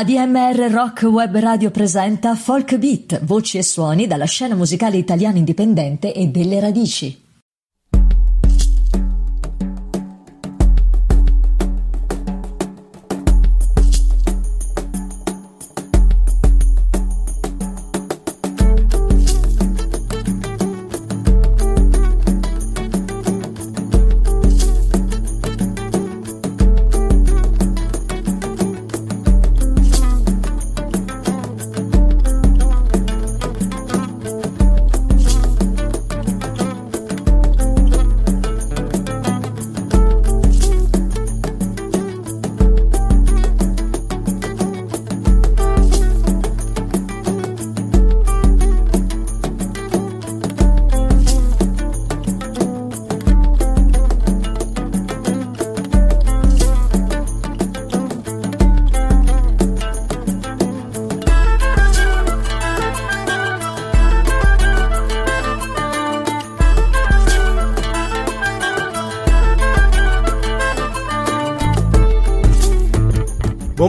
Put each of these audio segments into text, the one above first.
ADMR Rock Web Radio presenta Folk Beat, voci e suoni dalla scena musicale italiana indipendente e delle radici.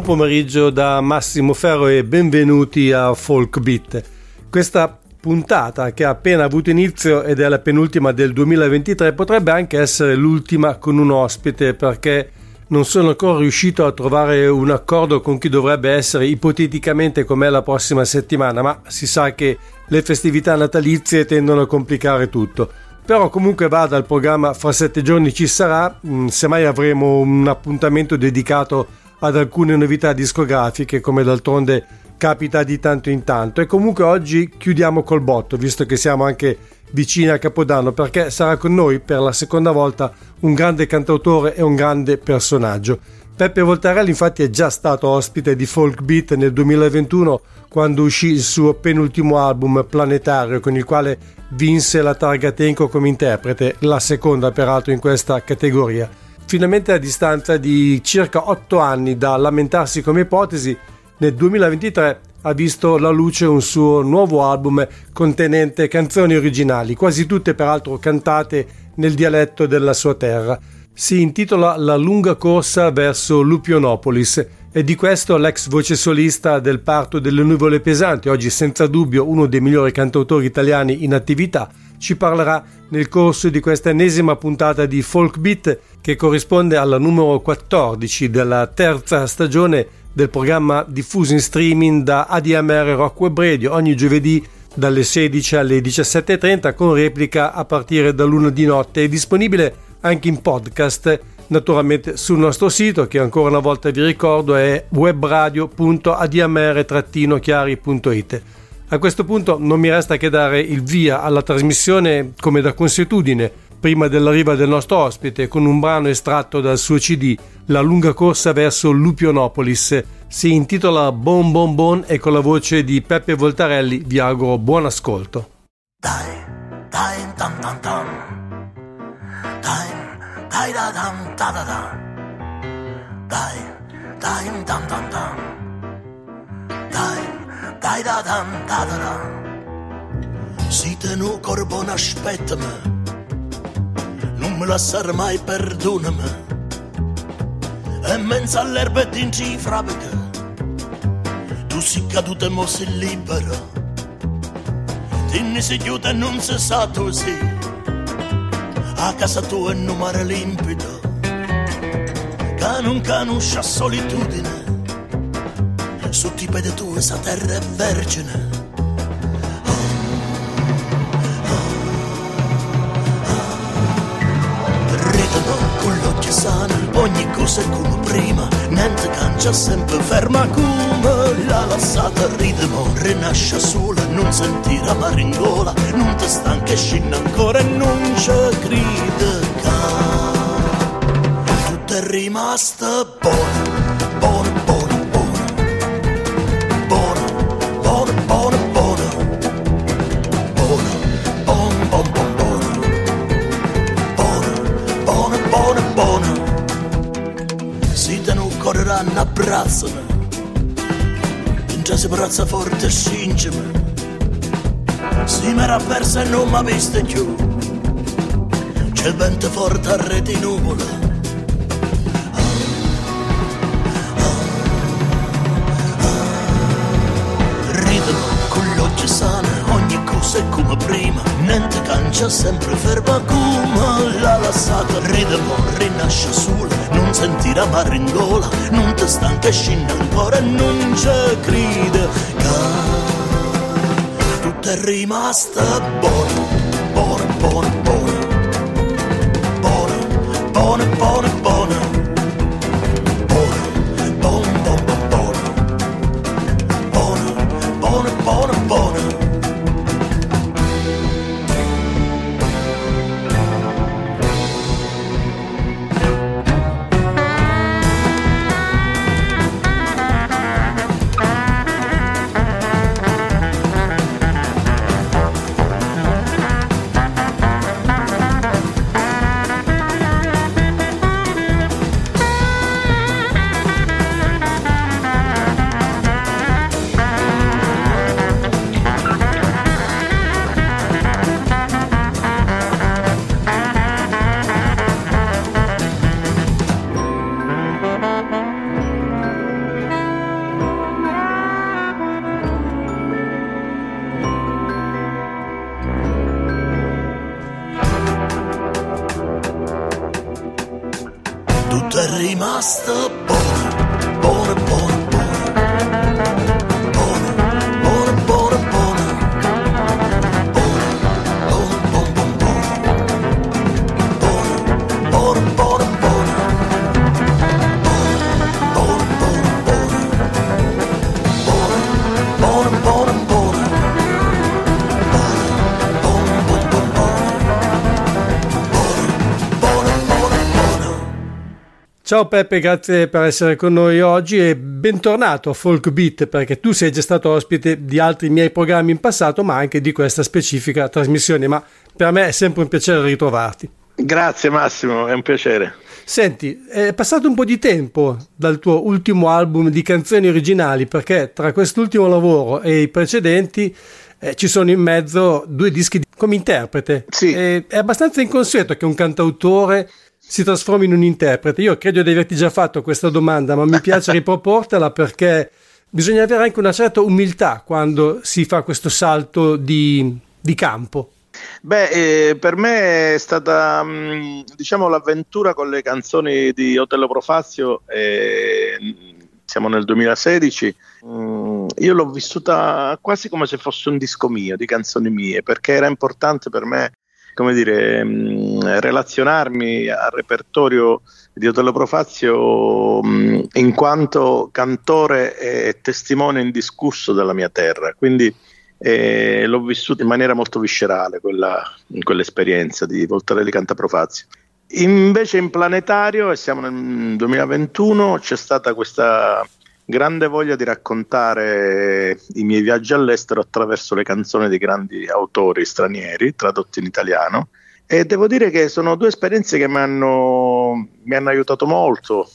Pomeriggio da Massimo Ferro e benvenuti a Folk Beat. Questa puntata che ha appena avuto inizio ed è la penultima del 2023 potrebbe anche essere l'ultima con un ospite perché non sono ancora riuscito a trovare un accordo con chi dovrebbe essere ipoteticamente com'è la prossima settimana, ma si sa che le festività natalizie tendono a complicare tutto. Però comunque vada al programma fra sette giorni ci sarà, mm, semmai avremo un appuntamento dedicato ad alcune novità discografiche come d'altronde capita di tanto in tanto e comunque oggi chiudiamo col botto visto che siamo anche vicini a Capodanno perché sarà con noi per la seconda volta un grande cantautore e un grande personaggio. Peppe Voltarelli infatti è già stato ospite di Folk Beat nel 2021 quando uscì il suo penultimo album Planetario con il quale vinse la targa Tenco come interprete, la seconda peraltro in questa categoria. Finalmente a distanza di circa 8 anni da lamentarsi come ipotesi, nel 2023 ha visto la luce un suo nuovo album contenente canzoni originali, quasi tutte peraltro cantate nel dialetto della sua terra. Si intitola La lunga corsa verso Lupionopolis e di questo l'ex voce solista del parto delle nuvole pesanti, oggi senza dubbio uno dei migliori cantautori italiani in attività, ci parlerà nel corso di questa ennesima puntata di Folk Beat che corrisponde alla numero 14 della terza stagione del programma diffuso in streaming da ADMR Rock Web Radio ogni giovedì dalle 16 alle 17.30 con replica a partire da luna di notte. E disponibile anche in podcast naturalmente sul nostro sito che ancora una volta vi ricordo è webradio.admr-chiari.it a questo punto non mi resta che dare il via alla trasmissione come da consuetudine, prima dell'arrivo del nostro ospite, con un brano estratto dal suo CD, La lunga corsa verso Lupionopolis. Si intitola Bon Bon Bon e con la voce di Peppe Voltarelli vi auguro buon ascolto. Dai, dai, tam tam tam. Dai, dai da tam da da da. Dai, dai, tam tam tam. Dai. Dai da dan da da da. Siete nu corbon aspettami, non me lasciare mai perdonami. E mezzo all'erba e in cifrabica, tu si caduto e mo sei libero. Tinni si chiude e non si sa tu sì, a casa tua è un mare limpido, che non conosce solitudine sotto i piedi tu sa terra è vergine. Ridono con l'occhio sano, ogni cosa è come prima, niente cancia sempre ferma come la lassata ritmo, rinasce sola, non sentire maringola, non ti stanca e scinna ancora e non ci crede tutto è rimasto buono, buono, buono. Abbracciami. In già si brazza forte e scingimi. Si mi era persa e non mi ha visto più. C'è vento forte a reti nuvole. comincia sempre ferma come la lassata ride buon rinasce sola non sentirà barringola non ti stanca scinna ancora e non c'è crede che tutto è rimasto buono buono buono buono buono buono buono Ciao Peppe, grazie per essere con noi oggi e bentornato a Folk Beat perché tu sei già stato ospite di altri miei programmi in passato ma anche di questa specifica trasmissione, ma per me è sempre un piacere ritrovarti. Grazie Massimo, è un piacere. Senti, è passato un po' di tempo dal tuo ultimo album di canzoni originali perché tra quest'ultimo lavoro e i precedenti eh, ci sono in mezzo due dischi come interprete. Sì. E, è abbastanza inconsueto che un cantautore si trasformi in un interprete? Io credo di averti già fatto questa domanda, ma mi piace riproportela perché bisogna avere anche una certa umiltà quando si fa questo salto di, di campo. Beh, eh, per me è stata mh, diciamo l'avventura con le canzoni di Otello Profazio, eh, siamo nel 2016, mh, io l'ho vissuta quasi come se fosse un disco mio, di canzoni mie, perché era importante per me come dire, mh, mm, relazionarmi al repertorio di Otello Profazio mh, mm, in quanto cantore e testimone indiscusso della mia terra. Quindi eh, l'ho vissuto in maniera molto viscerale quella, quell'esperienza di Voltarelli Canta Profazio. Invece in planetario, e siamo nel 2021, c'è stata questa grande voglia di raccontare i miei viaggi all'estero attraverso le canzoni di grandi autori stranieri tradotti in italiano e devo dire che sono due esperienze che mi hanno, mi hanno aiutato molto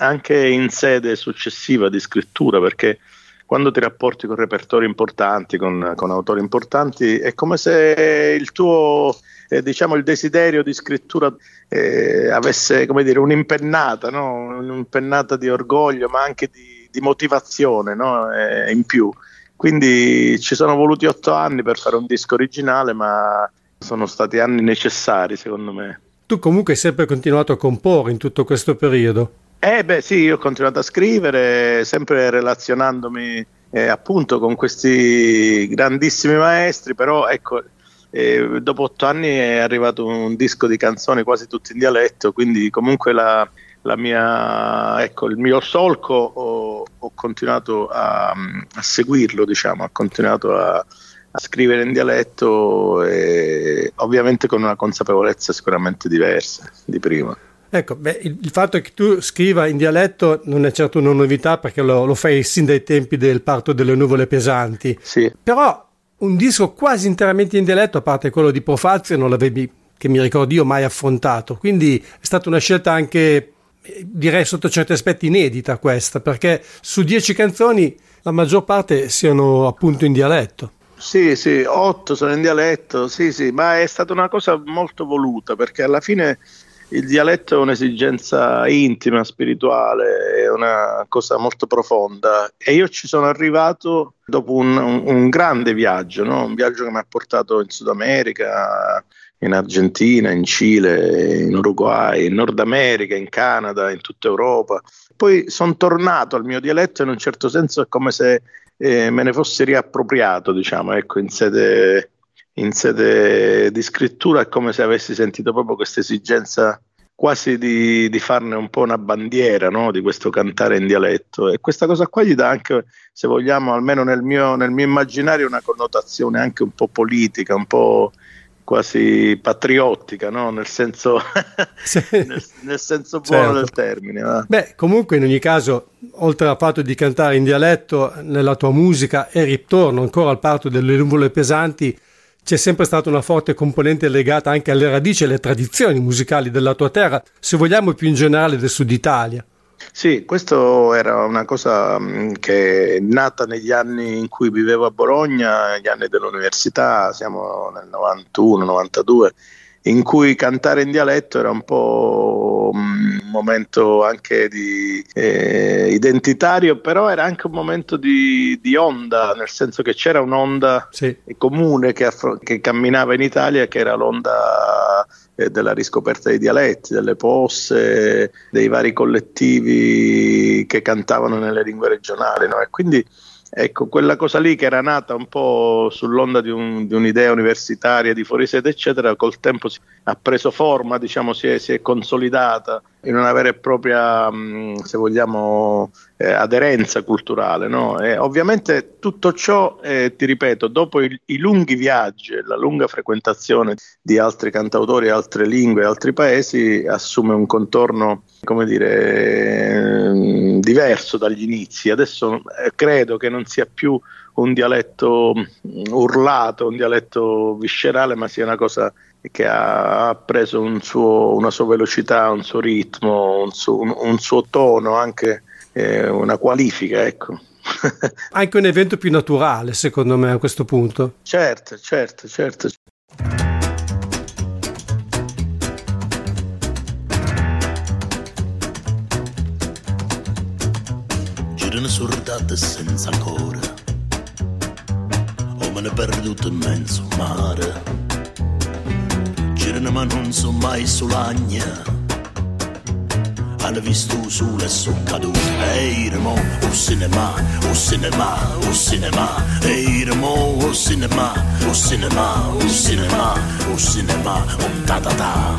anche in sede successiva di scrittura perché quando ti rapporti con repertori importanti, con, con autori importanti, è come se il tuo eh, diciamo il desiderio di scrittura eh, avesse dire un'impennata, no? un'impennata di orgoglio ma anche di di motivazione no? eh, in più. Quindi ci sono voluti otto anni per fare un disco originale, ma sono stati anni necessari secondo me. Tu comunque hai sempre continuato a comporre in tutto questo periodo? Eh beh sì, io ho continuato a scrivere, sempre relazionandomi eh, appunto con questi grandissimi maestri, però ecco, eh, dopo otto anni è arrivato un disco di canzoni quasi tutti in dialetto, quindi comunque la, la mia, ecco, il mio solco ho, ho continuato a, a, seguirlo, diciamo, ho continuato a, a, scrivere in dialetto e ovviamente con una consapevolezza sicuramente diversa di prima. Ecco, beh, il, il, fatto che tu scriva in dialetto non è certo una novità perché lo, lo fai sin dai tempi del parto delle nuvole pesanti. Sì. Però un disco quasi interamente in dialetto, a parte quello di Profazio, non l'avevi, che mi ricordo io, mai affrontato. Quindi è stata una scelta anche direi sotto certi aspetti inedita questa, perché su dieci canzoni la maggior parte siano appunto in dialetto. Sì, sì, otto sono in dialetto, sì, sì, ma è stata una cosa molto voluta perché alla fine il dialetto è un'esigenza intima, spirituale, è una cosa molto profonda e io ci sono arrivato dopo un, un, un grande viaggio, no? un viaggio che mi ha portato in Sud America, in Argentina, in Cile, in Uruguay, in Nord America, in Canada, in tutta Europa. Poi sono tornato al mio dialetto in un certo senso è come se eh, me ne fossi riappropriato, diciamo, ecco, in sede, in sede di scrittura è come se avessi sentito proprio questa esigenza quasi di, di, farne un po' una bandiera no? di questo cantare in dialetto e questa cosa qua gli dà anche, se vogliamo, almeno nel mio, nel mio immaginario una connotazione anche un po' politica, un po' quasi patriottica, no? nel, senso, nel, nel, senso buono certo. del termine. Va? Beh, comunque in ogni caso, oltre al fatto di cantare in dialetto, nella tua musica e ritorno ancora al parto delle nuvole pesanti, c'è sempre stata una forte componente legata anche alle radici e alle tradizioni musicali della tua terra, se vogliamo più in generale del sud Italia. Sì, questo era una cosa mm, che è nata negli anni in cui vivevo a Bologna, negli anni dell'università, siamo nel 91-92 in cui cantare in dialetto era un po' un momento anche di, eh, identitario, però era anche un momento di, di, onda, nel senso che c'era un'onda sì. comune che, affro- che, camminava in Italia, che era l'onda della riscoperta dei dialetti, delle posse, dei vari collettivi che cantavano nelle lingue regionali. No? E quindi Ecco, quella cosa lì che era nata un po' sull'onda di, un, di un'idea universitaria di fuorisede, eccetera, col tempo si, ha preso forma, diciamo, si è, si è consolidata in una vera e propria, mh, se vogliamo, eh, aderenza culturale. No? ovviamente tutto ciò, eh, ti ripeto, dopo il, i lunghi viaggi e la lunga frequentazione di altri cantautori, altre lingue, altri paesi, assume un contorno, come dire, eh, diverso dagli inizi. Adesso eh, credo che non sia più un dialetto urlato, un dialetto viscerale, ma sia una cosa che ha preso un suo, una sua velocità, un suo ritmo, un suo, un, un suo tono, anche eh, una qualifica, ecco. anche un evento più naturale, secondo me, a questo punto. Certo, certo, certo. Girano sordate senza cuore, o me ne perduto in mezzo mare girano ma non so mai sull'agna hanno visto sole e sono caduto ehi remo o cinema o cinema o cinema. Ehi remo o cinema o cinema o cinema o cinema o ta ta ta.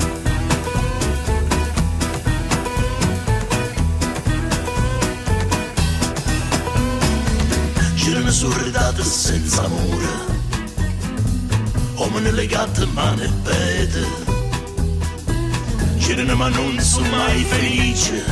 Girano sorridate senza amore om nu legat man bädd Känner man någon som mig felice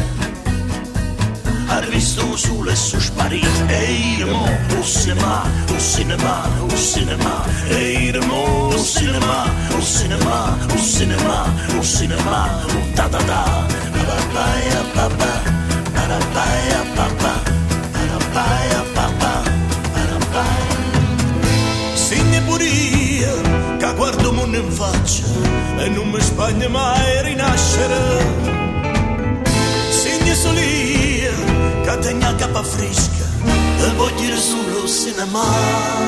Hade vi stor sol så sparit E det o cinema, o cinema, o cinema E det o cinema, o cinema, o cinema, o cinema, o ta ta ta, Ba-ba-ba-ya-ba-ba, ba ba ba ba Ba ba ba ba in faccia e non mi spagna mai rinascere. Segna solia, che tenga capa fresca e voglio solo cinema.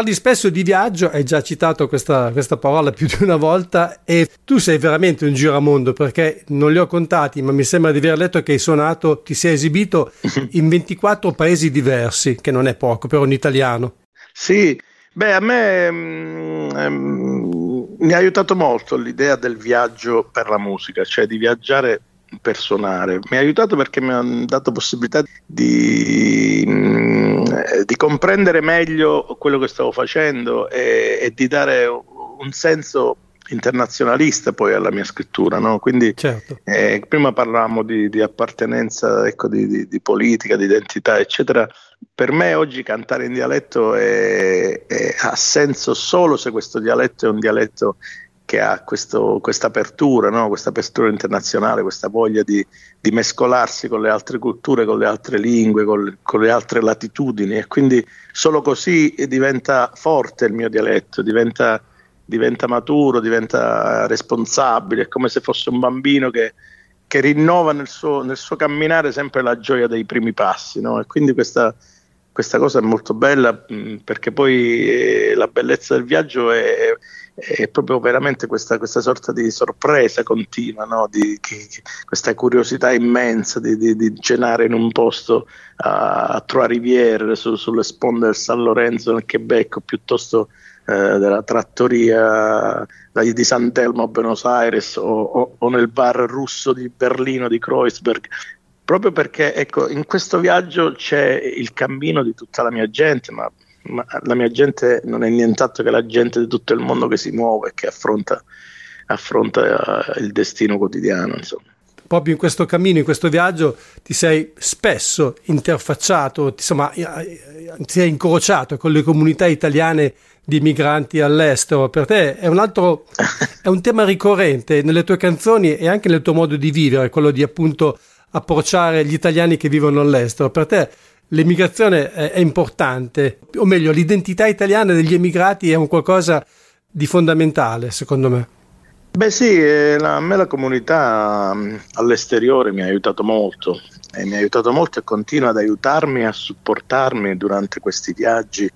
Parli spesso di viaggio, hai già citato questa, questa, parola più di una volta e tu sei veramente un giramondo perché non li ho contati, ma mi sembra di aver letto che hai suonato, ti sei esibito in 24 paesi diversi, che non è poco per un italiano. Sì, beh, a me mm, mm, mi ha aiutato molto l'idea del viaggio per la musica, cioè di viaggiare per suonare. Mi ha aiutato perché mi ha dato possibilità di, mm, di comprendere meglio quello che stavo facendo e, e, di dare un senso internazionalista poi alla mia scrittura. No? Quindi certo. eh, prima parlavamo di, di appartenenza, ecco, di, di, di, politica, di identità, eccetera. Per me oggi cantare in dialetto è, è, ha senso solo se questo dialetto è un dialetto che ha questa apertura, no? questa apertura internazionale, questa voglia di, di, mescolarsi con le altre culture, con le altre lingue, con, con, le altre latitudini e quindi solo così diventa forte il mio dialetto, diventa, diventa maturo, diventa responsabile, è come se fosse un bambino che, che rinnova nel suo, nel suo, camminare sempre la gioia dei primi passi no? e quindi questa, questa cosa è molto bella mh, perché poi eh, la bellezza del viaggio è è proprio veramente questa, questa sorta di sorpresa continua, no? di, che, questa curiosità immensa di, di, di, cenare in un posto a, a Trois Riviere, su, sulle sponde del San Lorenzo nel Quebec, piuttosto eh, della trattoria di Sant'Elmo a Buenos Aires o, o, o, nel bar russo di Berlino di Kreuzberg. Proprio perché ecco, in questo viaggio c'è il cammino di tutta la mia gente, ma ma la mia gente non è nient'altro che la gente di tutto il mondo che si muove e che affronta, affronta uh, il destino quotidiano. Insomma. Proprio in questo cammino, in questo viaggio, ti sei spesso interfacciato, insomma, ti sei incrociato con le comunità italiane di migranti all'estero. Per te è un altro è un tema ricorrente nelle tue canzoni e anche nel tuo modo di vivere, quello di appunto approcciare gli italiani che vivono all'estero. Per te l'emigrazione è, è, importante, o meglio, l'identità italiana degli emigrati è un qualcosa di fondamentale, secondo me. Beh sì, eh, la, a me la comunità mm, all'esteriore mi ha aiutato molto e mi ha aiutato molto e continua ad aiutarmi, a supportarmi durante questi viaggi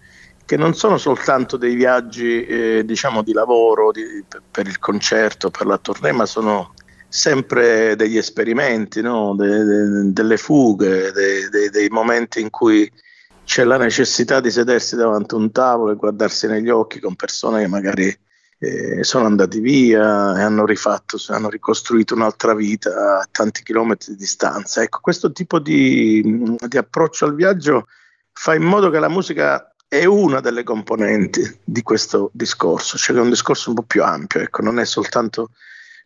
che non sono soltanto dei viaggi eh, diciamo di lavoro di, per il concerto, per la tournée, ma sono sempre degli esperimenti, no? de, de, delle fughe, de, dei momenti in cui c'è la necessità di sedersi davanti a un tavolo e guardarsi negli occhi con persone che magari eh, sono andati via e hanno rifatto, hanno ricostruito un'altra vita a tanti chilometri di distanza. Ecco, questo tipo di, di approccio al viaggio fa in modo che la musica è una delle componenti di questo discorso, cioè che è un discorso un po' più ampio, ecco, non è soltanto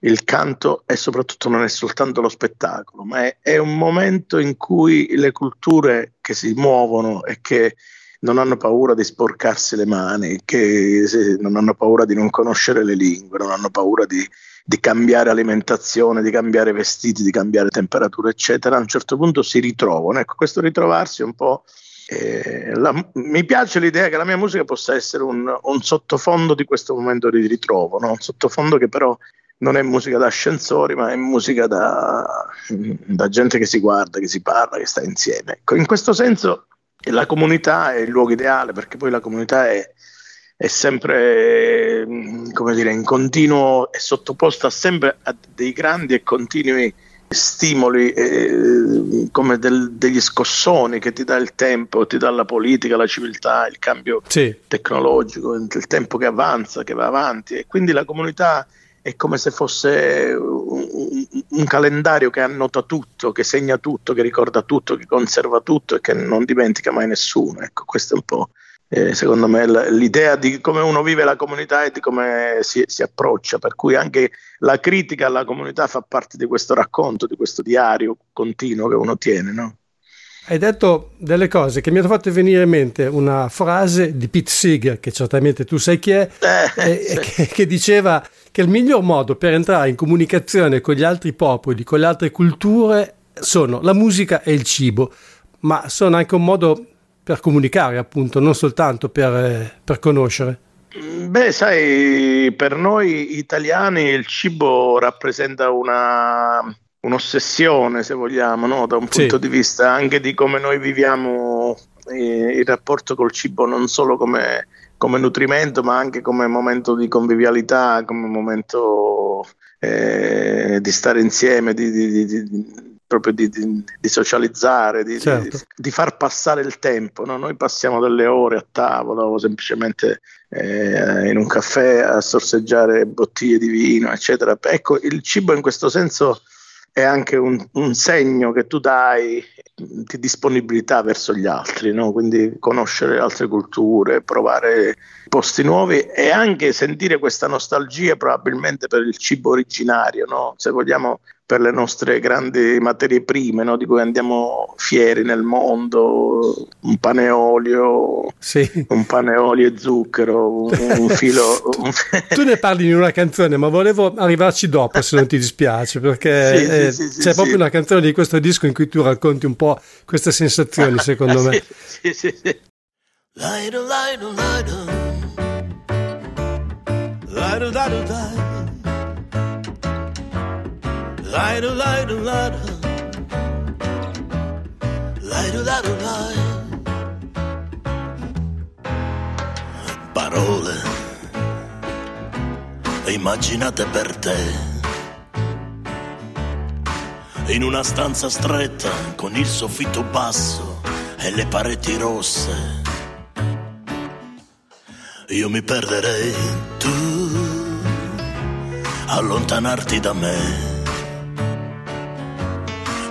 il canto e soprattutto non è soltanto lo spettacolo, ma è, è, un momento in cui le culture che si muovono e che non hanno paura di sporcarsi le mani, che non hanno paura di non conoscere le lingue, non hanno paura di, di cambiare alimentazione, di cambiare vestiti, di cambiare temperatura, eccetera, a un certo punto si ritrovano. Ecco, questo ritrovarsi è un po'... Eh, la, mi piace l'idea che la mia musica possa essere un, un sottofondo di questo momento di ritrovo, no? un sottofondo che però non è musica da ascensori, ma è musica da, da, gente che si guarda, che si parla, che sta insieme. Ecco, in questo senso la comunità è il luogo ideale, perché poi la comunità è, è sempre, come dire, in continuo, è sottoposta sempre a dei grandi e continui stimoli eh, come del, degli scossoni che ti dà il tempo, ti dà la politica, la civiltà, il cambio sì. tecnologico, il tempo che avanza, che va avanti e quindi la comunità è come se fosse un, un, calendario che annota tutto, che segna tutto, che ricorda tutto, che conserva tutto e che non dimentica mai nessuno. Ecco, questa è un po', eh, secondo me, l'idea di come uno vive la comunità e di come si, si, approccia, per cui anche la critica alla comunità fa parte di questo racconto, di questo diario continuo che uno tiene, no? Hai detto delle cose che mi hanno fatto venire in mente una frase di Pete Seeger, che certamente tu sai chi è, eh, sì. che, che, diceva che il miglior modo per entrare in comunicazione con gli altri popoli, con le altre culture, sono la musica e il cibo, ma sono anche un modo per comunicare, appunto, non soltanto per, eh, per conoscere. Beh, sai, per noi italiani il cibo rappresenta una un'ossessione, se vogliamo, no? da un punto sì. di vista anche di come noi viviamo eh, il rapporto col cibo, non solo come come nutrimento, ma anche come momento di convivialità, come momento eh, di stare insieme, di, di, di, proprio di, socializzare, certo. di, far passare il tempo. No? Noi passiamo delle ore a tavola o semplicemente eh, in un caffè a sorseggiare bottiglie di vino, eccetera. Ecco, il cibo in questo senso è anche un, un segno che tu dai di disponibilità verso gli altri, no? quindi conoscere altre culture, provare posti nuovi e anche sentire questa nostalgia probabilmente per il cibo originario, no? se vogliamo per le nostre grandi materie prime no? di cui andiamo fieri nel mondo, un pane olio, sì. un pane olio e zucchero, un, un filo... Un... tu ne parli in una canzone, ma volevo arrivarci dopo se non ti dispiace, perché sì, eh, sì, c'è proprio una canzone di questo disco in cui tu racconti un po' queste sensazioni, secondo me. Sì, sì, sì. Lido, lido, lido. Lido, lido, lido. Lido, lido, lido. Lido, lido, lido. Parole immaginate per te in una stanza stretta con il soffitto basso e le pareti rosse. Io mi perderei tu, allontanarti da me.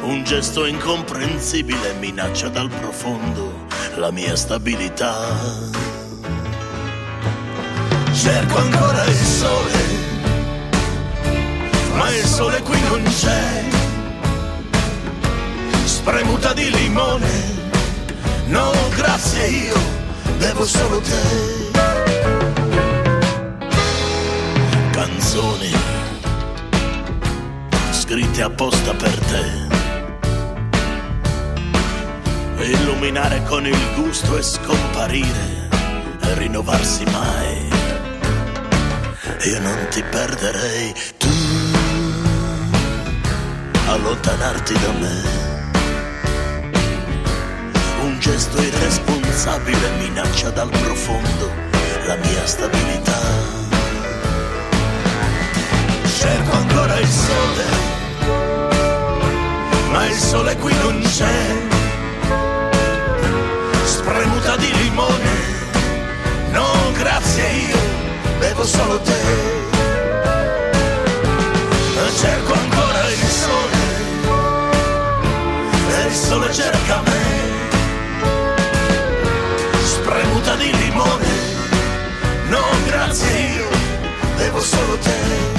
Un gesto incomprensibile minaccia dal profondo la mia stabilità. Cerco ancora il sole, ma il sole qui non c'è spremuta di limone. No, grazie, io bevo solo te. Canzoni scritte apposta per te. Illuminare con il gusto e scomparire e rinnovarsi mai. Io non ti perderei, tu allontanarti da me gesto irresponsabile minaccia dal profondo la mia stabilità. Cerco ancora il sole, ma il sole qui non c'è. Grazie io bevo solo te. Cerco ancora il sole, e il sole cerca me spremuta di limone. No, grazie, io bevo solo te.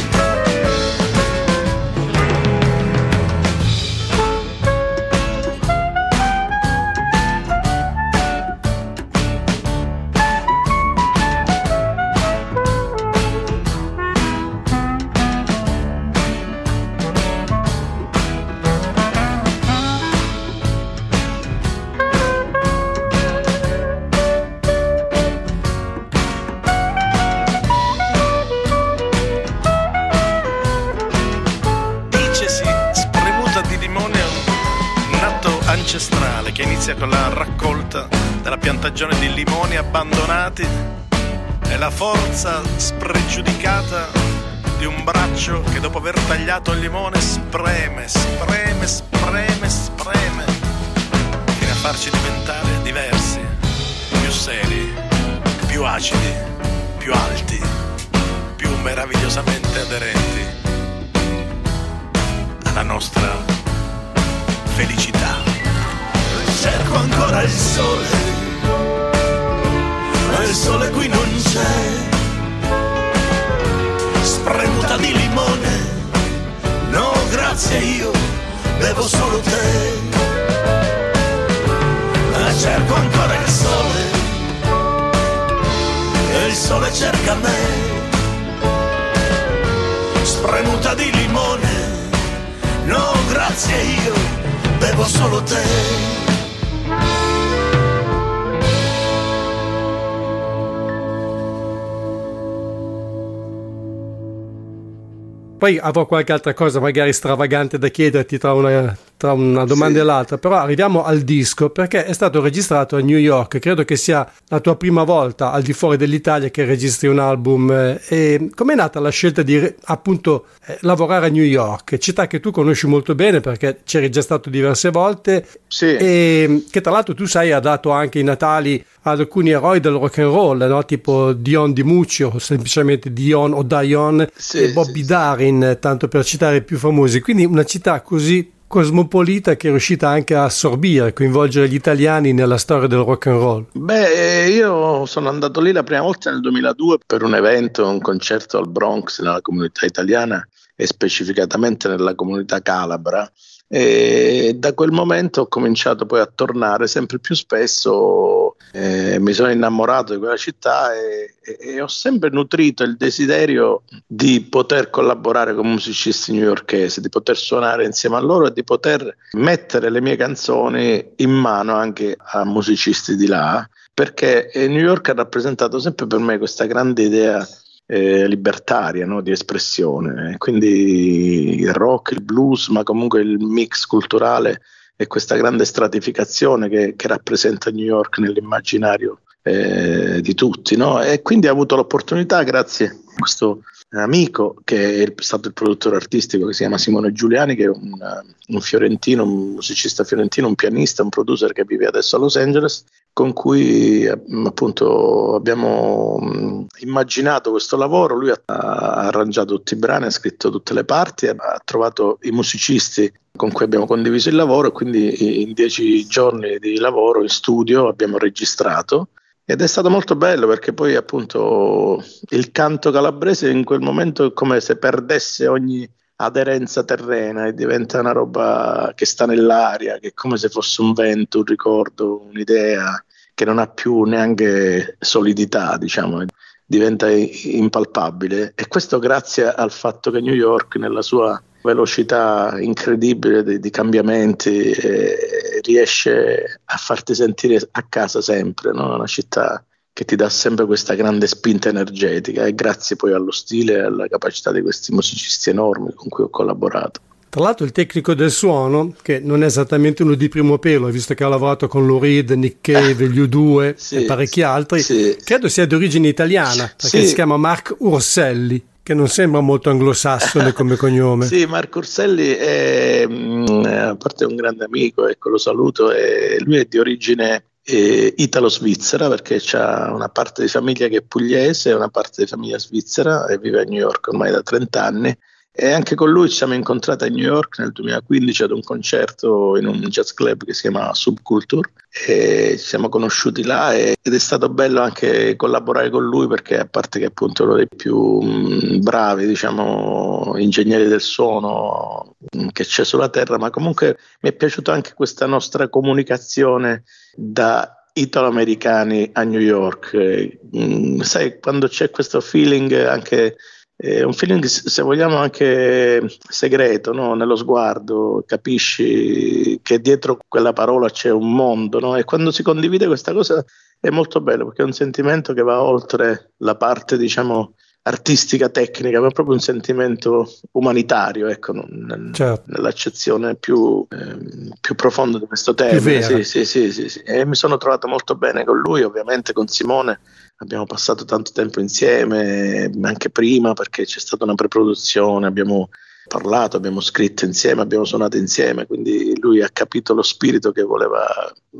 La forza spregiudicata di un braccio che dopo aver tagliato il limone spreme, spreme, spreme, spreme, fino a farci diventare diversi, più seri, più acidi, più alti, più meravigliosamente aderenti alla nostra felicità. Cerco ancora il sole il sole qui non c'è. Spremuta di limone, no grazie io bevo solo te. Ma cerco ancora il sole, e il sole cerca me. Spremuta di limone, no grazie io bevo solo te. Poi avrò qualche altra cosa magari stravagante da chiederti tra una tra una domanda sì. e l'altra, però arriviamo al disco perché è stato registrato a New York, credo che sia la tua prima volta al di fuori dell'Italia che registri un album eh, e com'è nata la scelta di appunto eh, lavorare a New York, città che tu conosci molto bene perché c'eri già stato diverse volte sì. e che tra l'altro tu sai ha dato anche i natali ad alcuni eroi del rock and roll, no? tipo Dion Di Muccio o semplicemente Dion o Dion sì, e Bobby Darin, tanto per citare i più famosi, quindi una città così cosmopolita che è riuscita anche a assorbire, coinvolgere gli italiani nella storia del rock and roll? Beh, eh, io sono andato lì la prima volta nel 2002 per un evento, un concerto al Bronx nella comunità italiana e specificatamente nella comunità calabra e da quel momento ho cominciato poi a tornare sempre più spesso, eh, mi sono innamorato di quella città e, e, e, ho sempre nutrito il desiderio di poter collaborare con musicisti newyorkesi, di poter suonare insieme a loro e di poter mettere le mie canzoni in mano anche a musicisti di là, perché New York ha rappresentato sempre per me questa grande idea eh, libertaria no? di espressione. Quindi il rock, il blues, ma comunque il mix culturale e questa grande stratificazione che, che rappresenta New York nell'immaginario eh, di tutti. No? E quindi ho avuto l'opportunità, grazie a questo amico che è stato il produttore artistico che si chiama Simone Giuliani, che è un, un fiorentino, un musicista fiorentino, un pianista, un producer che vive adesso a Los Angeles, con cui appunto abbiamo mm, immaginato questo lavoro. Lui ha, arrangiato tutti i brani, ha scritto tutte le parti, ha trovato i musicisti con cui abbiamo condiviso il lavoro e quindi in dieci giorni di lavoro in studio abbiamo registrato ed è stato molto bello perché poi appunto il canto calabrese in quel momento è come se perdesse ogni aderenza terrena e diventa una roba che sta nell'aria, che è come se fosse un vento, un ricordo, un'idea che non ha più neanche solidità, diciamo, diventa impalpabile. E questo grazie al fatto che New York, nella sua velocità incredibile di, di cambiamenti, eh, riesce a farti sentire a casa sempre, no? una città che ti dà sempre questa grande spinta energetica e grazie poi allo stile e alla capacità di questi musicisti enormi con cui ho collaborato. Tra l'altro il tecnico del suono, che non è esattamente uno di primo pelo, visto che ha lavorato con Lou Reed, Nick Cave, gli U2 sì, e parecchi altri, sì. credo sia di origine italiana, perché sì. si chiama Mark Urselli, che non sembra molto anglosassone come cognome. sì, Marco Urselli è, mm, a parte un grande amico, ecco, lo saluto, e lui è di origine eh, italo-svizzera perché ha una parte di famiglia che è pugliese una parte di famiglia svizzera e vive a New York ormai da 30 anni e anche con lui ci siamo incontrati a New York nel 2015 ad un concerto in un jazz club che si chiama Subculture. E ci siamo conosciuti là ed è stato bello anche collaborare con lui perché a parte che appunto è uno dei più bravi diciamo ingegneri del suono che c'è sulla terra ma comunque mi è piaciuta anche questa nostra comunicazione da italo-americani a New York. Sai quando c'è questo feeling anche è un feeling, se vogliamo, anche segreto, no? nello sguardo, capisci che dietro quella parola c'è un mondo, no? e quando si condivide questa cosa è molto bello perché è un sentimento che va oltre la parte, diciamo, artistica, tecnica, ma è proprio un sentimento umanitario, ecco, nel, certo. nell'accezione più, eh, più, profonda di questo termine. Sì, sì, sì, sì, sì. E mi sono trovato molto bene con lui, ovviamente con Simone abbiamo passato tanto tempo insieme, anche prima perché c'è stata una preproduzione, abbiamo parlato, abbiamo scritto insieme, abbiamo suonato insieme, quindi lui ha capito lo spirito che voleva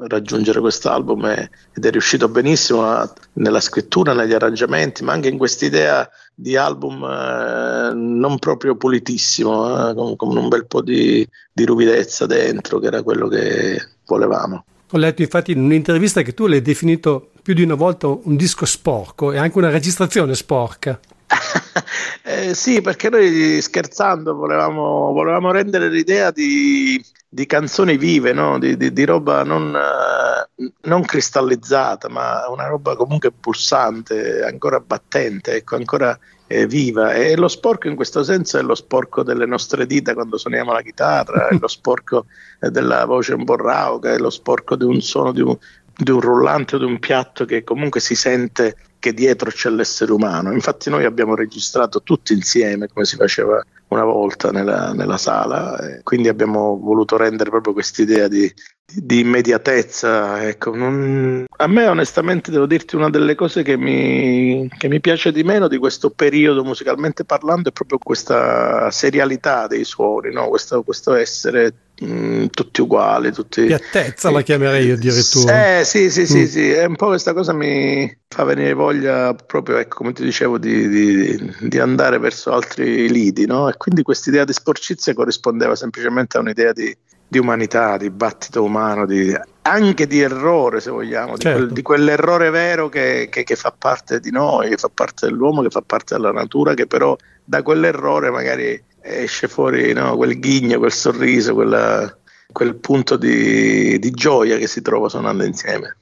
raggiungere quest'album ed è riuscito benissimo nella scrittura, negli arrangiamenti, ma anche in quest'idea di album eh, non proprio pulitissimo, eh, con, un bel po' di, di ruvidezza dentro, che era quello che volevamo. Ho letto infatti in un'intervista che tu l'hai definito più di una volta un disco sporco e anche una registrazione sporca. eh, sì, perché noi scherzando volevamo, volevamo rendere l'idea di, di canzoni vive, no? di, di, di, roba non, uh, non, cristallizzata, ma una roba comunque pulsante, ancora battente, ecco, ancora eh, viva. E lo sporco in questo senso è lo sporco delle nostre dita quando suoniamo la chitarra, è lo sporco eh, della voce un po' rauca, è lo sporco di un suono di un, di un rullante o di un piatto che comunque si sente che dietro c'è l'essere umano. Infatti noi abbiamo registrato tutti insieme, come si faceva una volta nella, nella sala, quindi abbiamo voluto rendere proprio quest'idea di, di immediatezza. Ecco. Non... A me onestamente devo dirti una delle cose che mi, che mi, piace di meno di questo periodo musicalmente parlando è proprio questa serialità dei suoni, no? questo, questo, essere mh, mm, tutti uguali. Tutti... Piattezza la chiamerei io addirittura. Eh, sì, sì, sì, mm. sì, è un po' questa cosa mi fa venire voglia proprio, ecco, come ti dicevo, di, di, di andare verso altri lidi, no? E quindi quest'idea di sporcizia corrispondeva semplicemente a un'idea di di umanità, di battito umano, di, anche di errore se vogliamo, certo. di, quel, di, quell'errore vero che, che, che, fa parte di noi, che fa parte dell'uomo, che fa parte della natura, che però da quell'errore magari esce fuori no, quel ghigno, quel sorriso, quella, quel punto di, di gioia che si trova suonando insieme.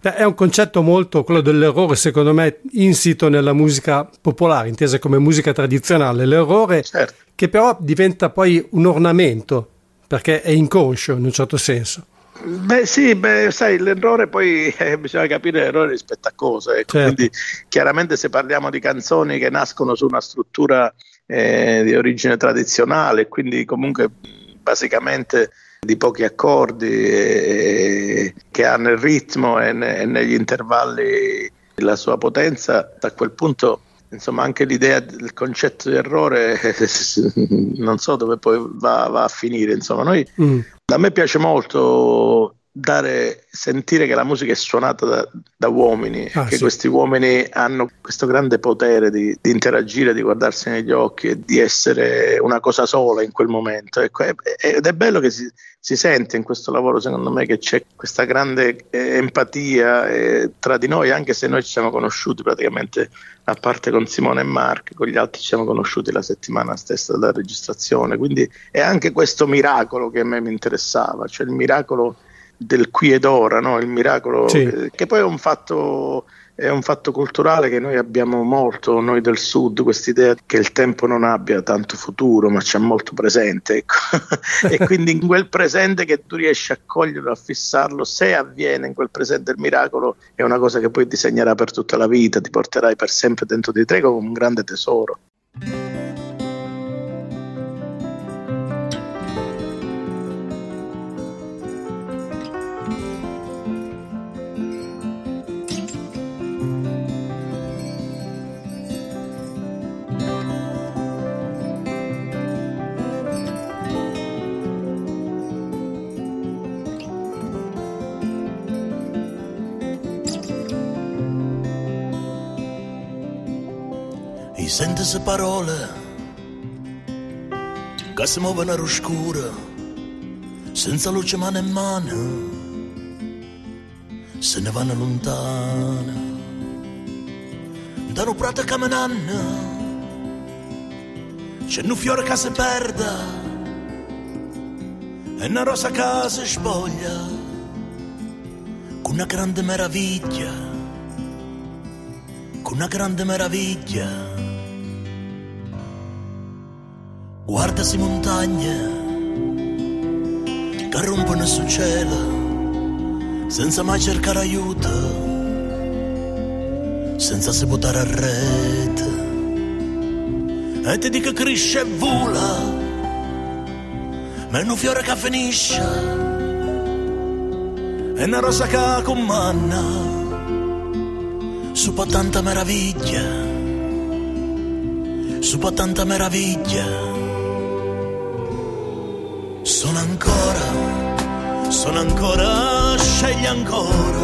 È un concetto molto, quello dell'errore, secondo me, insito nella musica popolare, intesa come musica tradizionale. L'errore certo. che però diventa poi un ornamento perché è inconscio in un certo senso. Beh sì, beh, sai, l'errore poi eh, bisogna capire l'errore rispetto a cosa. Ecco. Certo. Quindi chiaramente se parliamo di canzoni che nascono su una struttura eh, di origine tradizionale, quindi comunque basicamente di pochi accordi, eh, che hanno il ritmo e, ne, e negli intervalli la sua potenza, a quel punto insomma anche l'idea del concetto di errore non so dove poi va, va a finire insomma noi, mm. a me piace molto dare, sentire che la musica è suonata da, da uomini, ah, che sì. questi uomini hanno questo grande potere di, di, interagire, di guardarsi negli occhi e di essere una cosa sola in quel momento. Ecco, ed è bello che si, si, sente in questo lavoro, secondo me, che c'è questa grande eh, empatia eh, tra di noi, anche se noi ci siamo conosciuti praticamente, a parte con Simone e Mark, con gli altri ci siamo conosciuti la settimana stessa della registrazione. Quindi è anche questo miracolo che a me mi interessava, cioè il miracolo del qui ed ora, no? il miracolo, sì. eh, che poi è un, fatto, è un fatto culturale che noi abbiamo molto, noi del sud, questa idea che il tempo non abbia tanto futuro, ma c'è molto presente. Ecco. e quindi in quel presente che tu riesci a coglierlo, a fissarlo, se avviene in quel presente il miracolo, è una cosa che poi ti segnerà per tutta la vita, ti porterai per sempre dentro di te come un grande tesoro. Sente se parole che si muovono all'oscuro senza luce mano in mano se ne vanno lontano da un prato camminando c'è un fiore che si perde e una rosa che si spoglia con una grande meraviglia con una grande meraviglia Guardasi montagne che rompono sul cielo senza mai cercare aiuto, senza si buttare a rete. E ti dico cresce e vola, ma è un fiore che finisce, è una rosa che comanda, su tanta meraviglia, su tanta meraviglia. Ancora, sono ancora, scegli ancora,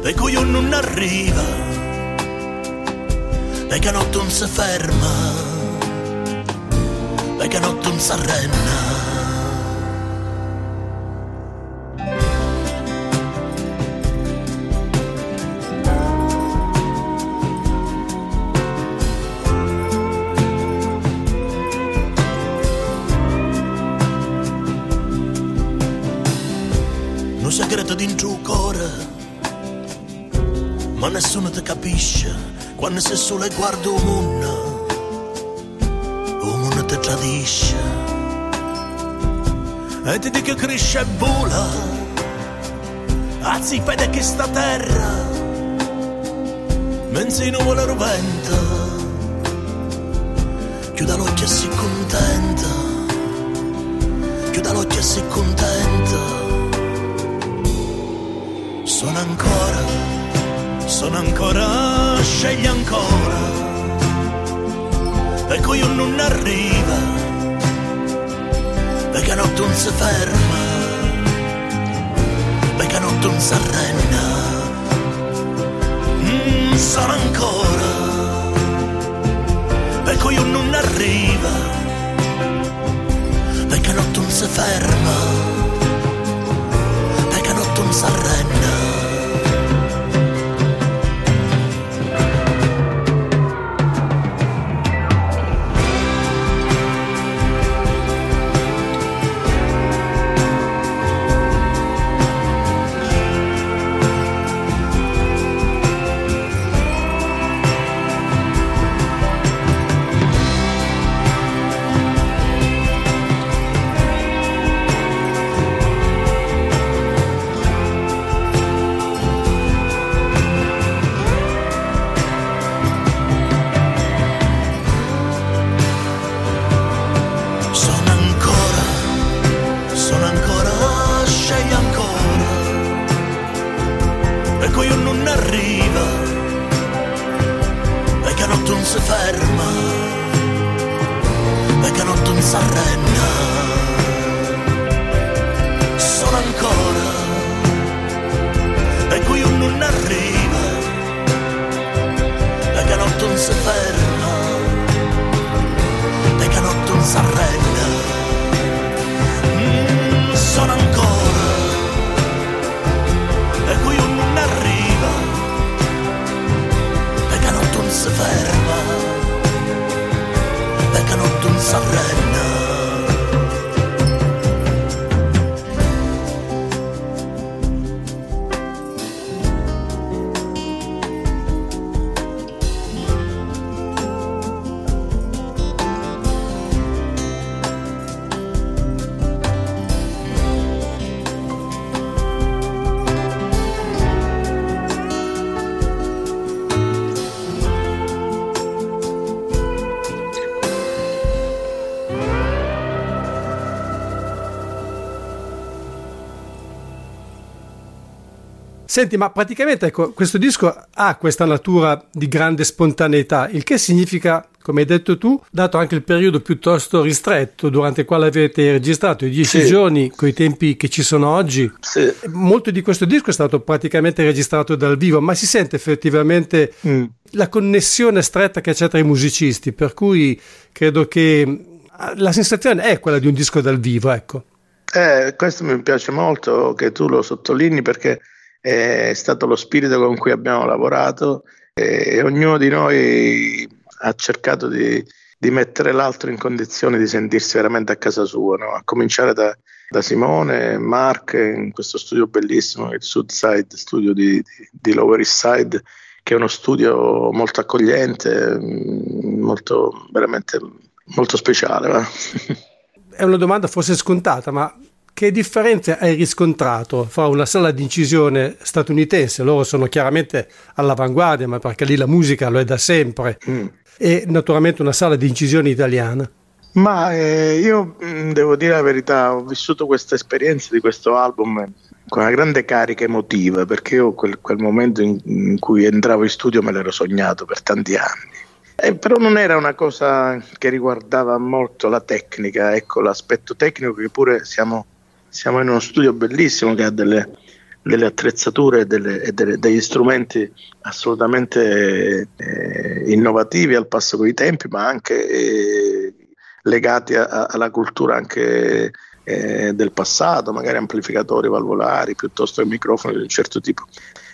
per cui io non arriva, perché notte non si ferma, perché notte non si arrenna. Quando sei solo e guardi un mondo ti tradisce. E ti dico che cresce e vola, anzi vede che sta terra, mentre non vuole vento, chiuda l'occhio e si contenta, chiuda l'occhio e si contenta. Sono ancora, sono ancora, scegli ancora, ecco io non arriva, perché notte non si ferma, perché notte non si arrenna, mm, sono ancora ecco io non arriva, perché notte non si ferma, Senti, ma praticamente ecco, questo disco ha questa natura di grande spontaneità, il che significa, come hai detto tu, dato anche il periodo piuttosto ristretto durante il quale avete registrato i dieci sì. giorni, con i tempi che ci sono oggi, sì. molto di questo disco è stato praticamente registrato dal vivo, ma si sente effettivamente mm. la connessione stretta che c'è tra i musicisti, per cui credo che la sensazione è quella di un disco dal vivo, ecco. Eh, questo mi piace molto che tu lo sottolinei perché è stato lo spirito con cui abbiamo lavorato e ognuno di noi ha cercato di, di mettere l'altro in condizione di sentirsi veramente a casa sua, no? a cominciare da, da Simone, Mark in questo studio bellissimo, il Sudside Studio di, di, di, Lower East Side, che è uno studio molto accogliente, mm, molto, veramente molto speciale. Va? È una domanda forse scontata, ma che differenze hai riscontrato fra una sala di incisione statunitense, loro sono chiaramente all'avanguardia, ma perché lì la musica lo è da sempre, mm. e naturalmente una sala di incisione italiana? Ma eh, io mm, devo dire la verità, ho vissuto questa esperienza di questo album con una grande carica emotiva, perché io quel, quel momento in, in, cui entravo in studio me l'ero sognato per tanti anni. Eh, però non era una cosa che riguardava molto la tecnica, ecco l'aspetto tecnico che pure siamo siamo in uno studio bellissimo che ha delle, delle attrezzature e, delle, e delle, degli strumenti assolutamente eh, innovativi al passo con i tempi, ma anche eh, legati a, a, alla cultura anche eh, del passato, magari amplificatori valvolari piuttosto che microfoni di un certo tipo.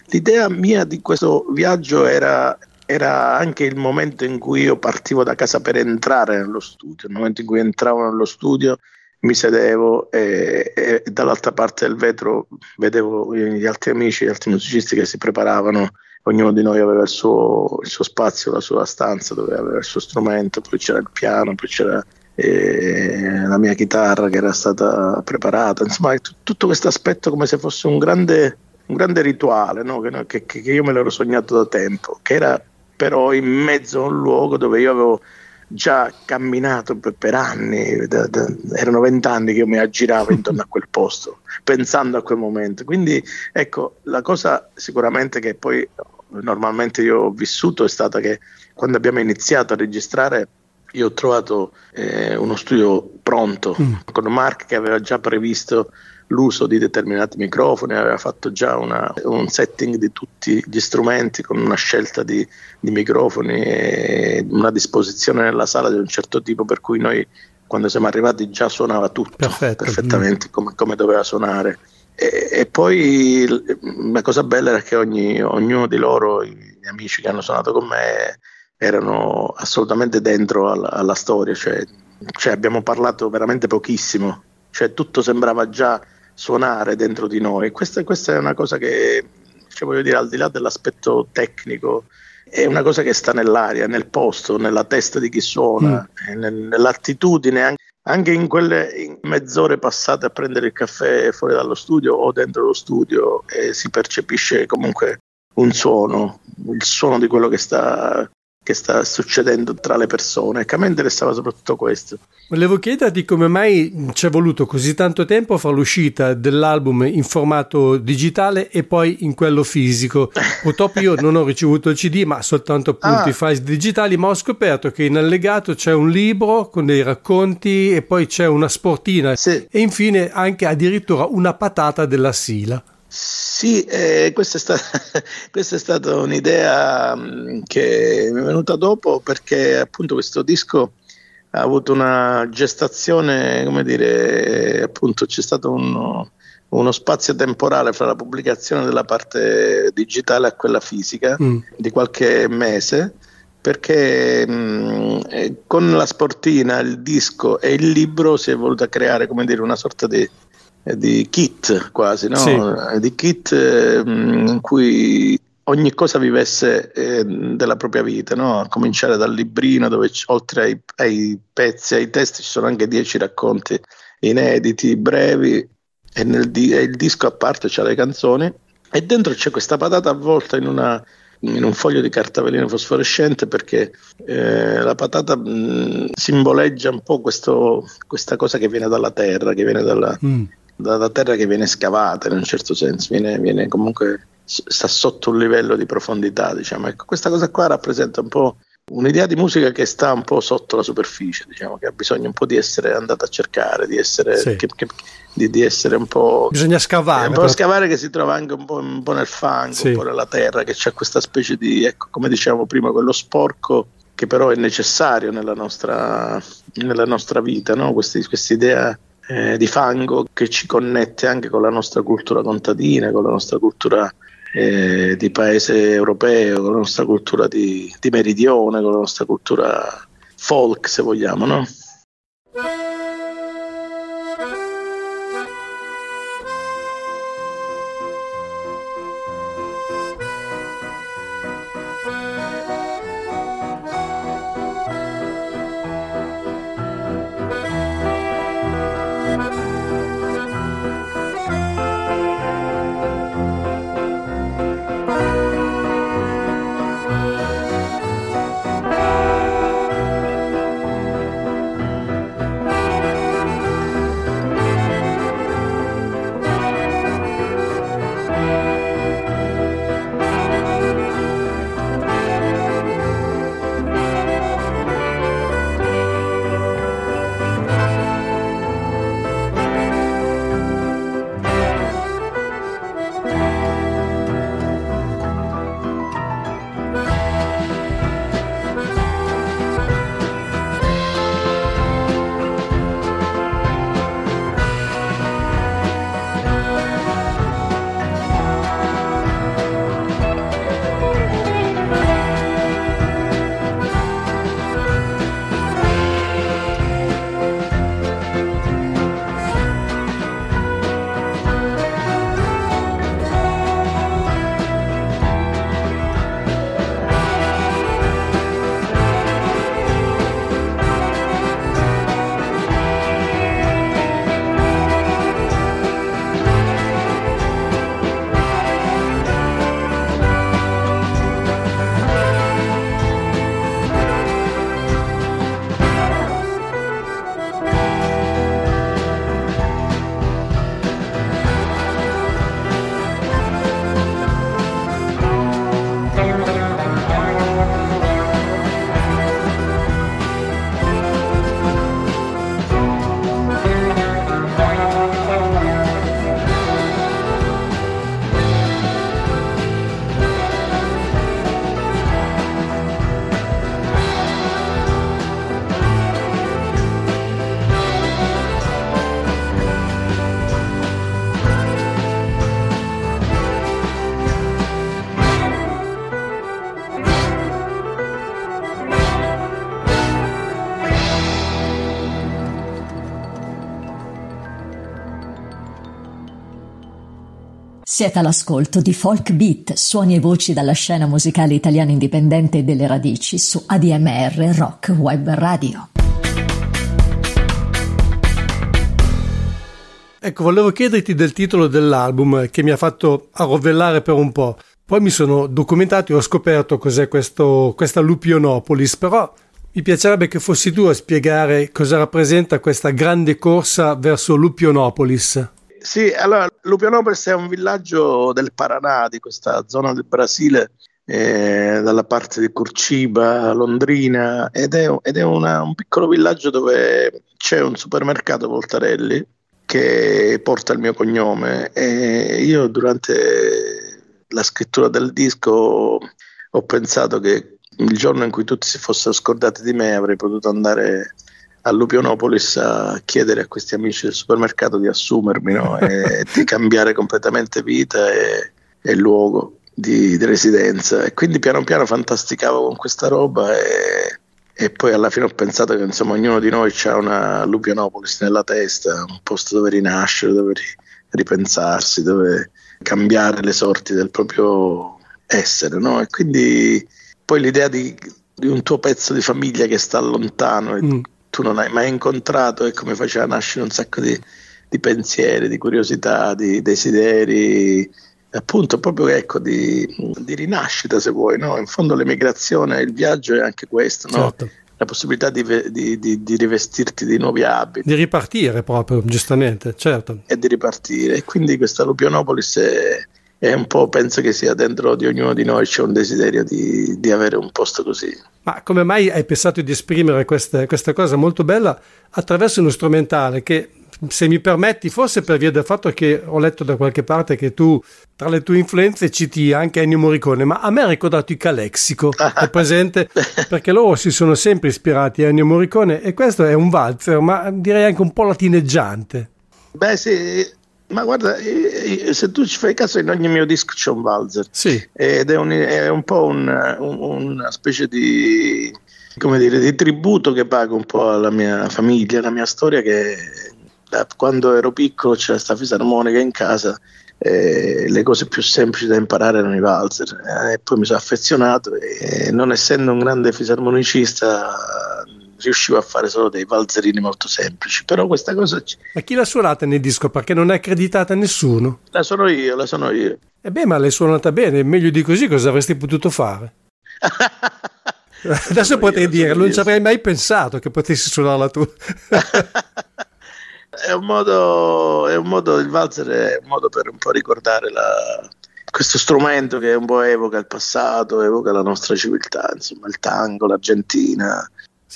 L'idea mia di questo viaggio era, era anche il momento in cui io partivo da casa per entrare nello studio, il momento in cui entravo nello studio mi sedevo e, e, dall'altra parte del vetro vedevo gli altri amici, gli altri musicisti che si preparavano, ognuno di noi aveva il suo, il suo spazio, la sua stanza dove aveva il suo strumento, poi c'era il piano, poi c'era eh, la mia chitarra che era stata preparata, insomma t- tutto questo aspetto come se fosse un grande, un grande rituale no? che, che, che io me l'ero sognato da tempo, che era però in mezzo a un luogo dove io avevo già camminato per, per anni, da, da, erano vent'anni che io mi aggiravo intorno a quel posto, pensando a quel momento. Quindi ecco, la cosa sicuramente che poi normalmente io ho vissuto è stata che quando abbiamo iniziato a registrare io ho trovato eh, uno studio pronto mm. con Mark che aveva già previsto l'uso di determinati microfoni, aveva fatto già una, un setting di tutti gli strumenti con una scelta di, di, microfoni e una disposizione nella sala di un certo tipo per cui noi quando siamo arrivati già suonava tutto Perfetto. perfettamente come, come, doveva suonare. E, e, poi la cosa bella era che ogni, ognuno di loro, i miei amici che hanno suonato con me, erano assolutamente dentro alla, alla storia, cioè, cioè, abbiamo parlato veramente pochissimo, cioè tutto sembrava già suonare dentro di noi. Questa, questa è una cosa che, cioè, voglio dire, al di là dell'aspetto tecnico, è una cosa che sta nell'aria, nel posto, nella testa di chi suona, mm. nell'attitudine, anche, anche in quelle in mezz'ore passate a prendere il caffè fuori dallo studio o dentro lo studio, eh, si percepisce comunque un suono, il suono di quello che sta che sta succedendo tra le persone. Ecco, a me interessava soprattutto questo. Volevo chiederti come mai ci è voluto così tanto tempo a fare l'uscita dell'album in formato digitale e poi in quello fisico. Purtroppo io non ho ricevuto il CD, ma soltanto appunto ah. i file digitali, ma ho scoperto che in allegato c'è un libro con dei racconti e poi c'è una sportina sì. e infine anche addirittura una patata della Sila. Sì, eh, questa, è stata, questa, è stata, un'idea mm, che mi è venuta dopo perché appunto questo disco ha avuto una gestazione, come dire, appunto c'è stato uno, uno spazio temporale fra la pubblicazione della parte digitale e quella fisica mm. di qualche mese perché mh, mm, eh, con la sportina, il disco e il libro si è voluta creare come dire, una sorta di di kit quasi, no? sì. di kit eh, in cui ogni cosa vivesse eh, della propria vita, no? a cominciare dal librino dove oltre ai, ai, pezzi, ai testi ci sono anche dieci racconti inediti, brevi e, nel di- e il disco a parte c'ha le canzoni e dentro c'è questa patata avvolta in una in un foglio di carta velina fosforescente perché eh, la patata mh, simboleggia un po' questo, questa cosa che viene dalla terra, che viene dalla, mm dalla terra che viene scavata in un certo senso, viene, viene comunque sta sotto un livello di profondità, diciamo. Ecco, questa cosa qua rappresenta un po' un'idea di musica che sta un po' sotto la superficie, diciamo, che ha bisogno un po' di essere andata a cercare, di essere, sì. che, che, di, di essere un po'... Bisogna scavare. Un po' scavare che si trova anche un po', un po nel fango, sì. un po' nella terra, che c'è questa specie di, ecco, come dicevamo prima, quello sporco che però è necessario nella nostra, nella nostra vita, no? questa idea eh, di fango che ci connette anche con la nostra cultura contadina, con la nostra cultura eh, di paese europeo, con la nostra cultura di, di, meridione, con la nostra cultura folk, se vogliamo, no? Siete all'ascolto di Folk Beat, suoni e voci dalla scena musicale italiana indipendente delle radici su ADMR Rock Web Radio. Ecco, volevo chiederti del titolo dell'album che mi ha fatto arrovellare per un po'. Poi mi sono documentato e ho scoperto cos'è questo, questa Lupionopolis, però mi piacerebbe che fossi tu a spiegare cosa rappresenta questa grande corsa verso Lupionopolis. Sì, allora Lupionopolis è un villaggio del Paraná, di questa zona del Brasile, eh, dalla parte di Curciba, Londrina, ed è, ed è una, un piccolo villaggio dove c'è un supermercato Voltarelli che porta il mio cognome. E io durante la scrittura del disco ho pensato che il giorno in cui tutti si fossero scordati di me avrei potuto andare a Lupionopolis a chiedere a questi amici del supermercato di assumermi no? e di cambiare completamente vita e, e luogo di, di, residenza e quindi piano piano fantasticavo con questa roba e, e poi alla fine ho pensato che insomma ognuno di noi ha una Lupionopolis nella testa, un posto dove rinascere, dove ripensarsi, dove cambiare le sorti del proprio essere, no? E quindi poi l'idea di, di, un tuo pezzo di famiglia che sta lontano e mm. Tu non hai mai incontrato e come faceva nascere un sacco di, di pensieri, di curiosità, di desideri, appunto proprio ecco, di, di, rinascita se vuoi, no? in fondo l'emigrazione, il viaggio è anche questo, no? certo. la possibilità di, di, di, rivestirti di nuovi abiti. Di ripartire proprio, giustamente, certo. E di ripartire, e quindi questa Lupionopolis è, è un po', penso che sia dentro di ognuno di noi c'è un desiderio di, di avere un posto così. Ma come mai hai pensato di esprimere questa, questa cosa molto bella attraverso uno strumentale che se mi permetti, forse per via del fatto che ho letto da qualche parte che tu tra le tue influenze citi anche Ennio Morricone, ma a me ha ricordato i Calexico, è presente? Perché loro si sono sempre ispirati a Ennio Morricone e questo è un valzer, ma direi anche un po' latineggiante. Beh sì, ma guarda, se tu ci fai caso, in ogni mio disco c'è un valzer. Sì. Ed è un, è un po' un, un, una specie di, come dire, di tributo che pago un po' alla mia famiglia, alla mia storia, che da quando ero piccolo c'era questa fisarmonica in casa. Eh, le cose più semplici da imparare erano i valzer eh, e poi mi sono affezionato e non essendo un grande fisarmonicista riuscivo a fare solo dei valzerini molto semplici, però questa cosa... C- ma chi l'ha suonata nel disco? Perché non è accreditata a nessuno? La sono io, la sono io. E beh, ma l'hai suonata bene, meglio di così cosa avresti potuto fare? Adesso potrei io, dire, non ci avrei mai pensato che potessi suonarla tu. è, un modo, è un modo, il valzer è un modo per un po' ricordare la, questo strumento che un po' evoca il passato, evoca la nostra civiltà, insomma il tango, l'Argentina,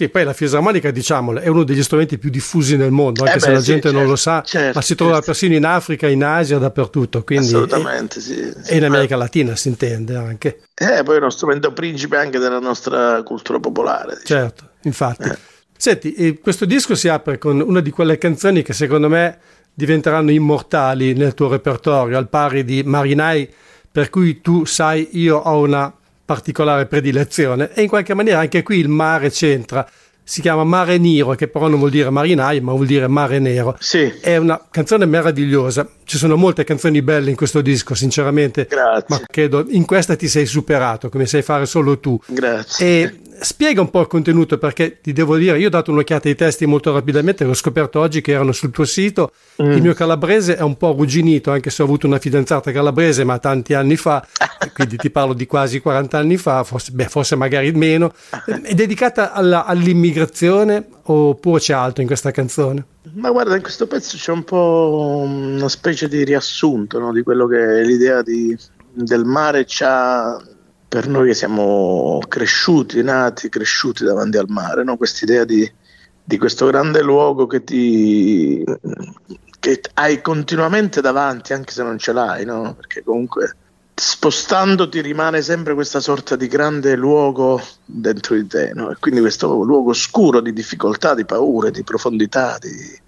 sì, poi la fisarmonica, diciamolo, è uno degli strumenti più diffusi nel mondo, anche eh beh, se la gente sì, non certo, lo sa, certo, ma si trova certo. persino in Africa, in Asia, dappertutto. Quindi Assolutamente, è, sì. E in America Latina si intende anche. Eh, poi è uno strumento principe anche della nostra cultura popolare. Diciamo. Certo, infatti. Eh. Senti, questo disco si apre con una di quelle canzoni che secondo me diventeranno immortali nel tuo repertorio, al pari di Marinai, per cui tu sai, io ho una particolare predilezione e in qualche maniera anche qui il mare c'entra. Si chiama Mare Nero, che però non vuol dire marinai, ma vuol dire mare nero. Sì. È una canzone meravigliosa. Ci sono molte canzoni belle in questo disco, sinceramente. Grazie. Ma credo in questa ti sei superato, come sai fare solo tu. Grazie. E spiega un po' il contenuto perché ti devo dire, io ho dato un'occhiata ai testi molto rapidamente, l'ho scoperto oggi che erano sul tuo sito, mm. il mio calabrese è un po' arrugginito anche se ho avuto una fidanzata calabrese ma tanti anni fa, quindi ti parlo di quasi 40 anni fa, forse, beh, forse magari meno, è dedicata alla, all'immigrazione oppure c'è altro in questa canzone? Ma guarda, in questo pezzo c'è un po' una specie di riassunto no? di quello che è l'idea di, del mare c'ha per noi che siamo cresciuti, nati, cresciuti davanti al mare, no? quest'idea di, di questo grande luogo che ti che hai continuamente davanti, anche se non ce l'hai, no? perché comunque spostandoti rimane sempre questa sorta di grande luogo dentro di te, no? e quindi questo luogo scuro di difficoltà, di paure, di profondità, di,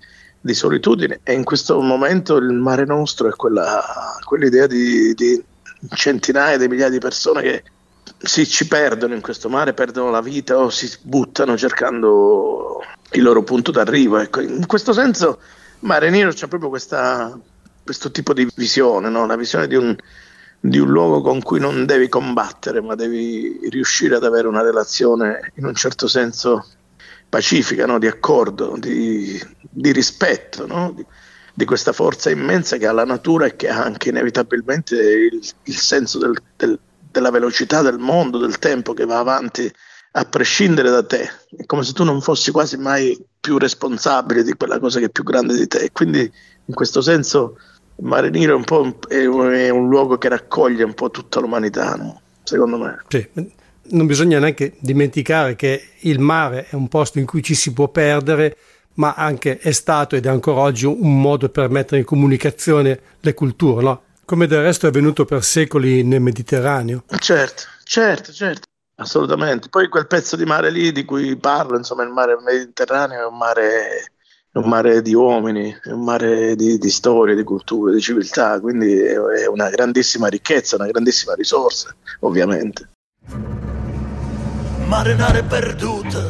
di solitudine, e in questo momento il mare nostro è quella, quell'idea di, di centinaia di migliaia di persone che si ci perdono in questo mare, perdono la vita o si buttano cercando il loro punto d'arrivo. Ecco, in questo senso Mare Nero c'è proprio questa, questo tipo di visione, no? la visione di un, di un luogo con cui non devi combattere, ma devi riuscire ad avere una relazione in un certo senso pacifica, no? di accordo, di, di rispetto, no? di, di, questa forza immensa che ha la natura e che ha anche inevitabilmente il, il senso del, del, della velocità del mondo, del tempo che va avanti a prescindere da te. È come se tu non fossi quasi mai più responsabile di quella cosa che è più grande di te. Quindi in questo senso Mare Nero è un, po', è un, luogo che raccoglie un po' tutta l'umanità, no? secondo me. Sì. Non bisogna neanche dimenticare che il mare è un posto in cui ci si può perdere, ma anche è stato ed è ancora oggi un modo per mettere in comunicazione le culture, no? Come del resto è avvenuto per secoli nel Mediterraneo. Certo, certo, certo, assolutamente. Poi quel pezzo di mare lì di cui parlo, insomma, il mare Mediterraneo è un mare è un mare di uomini, è un mare di, di storie, di culture, di civiltà, quindi è, è una grandissima ricchezza, una grandissima risorsa, ovviamente. Marinare perdute,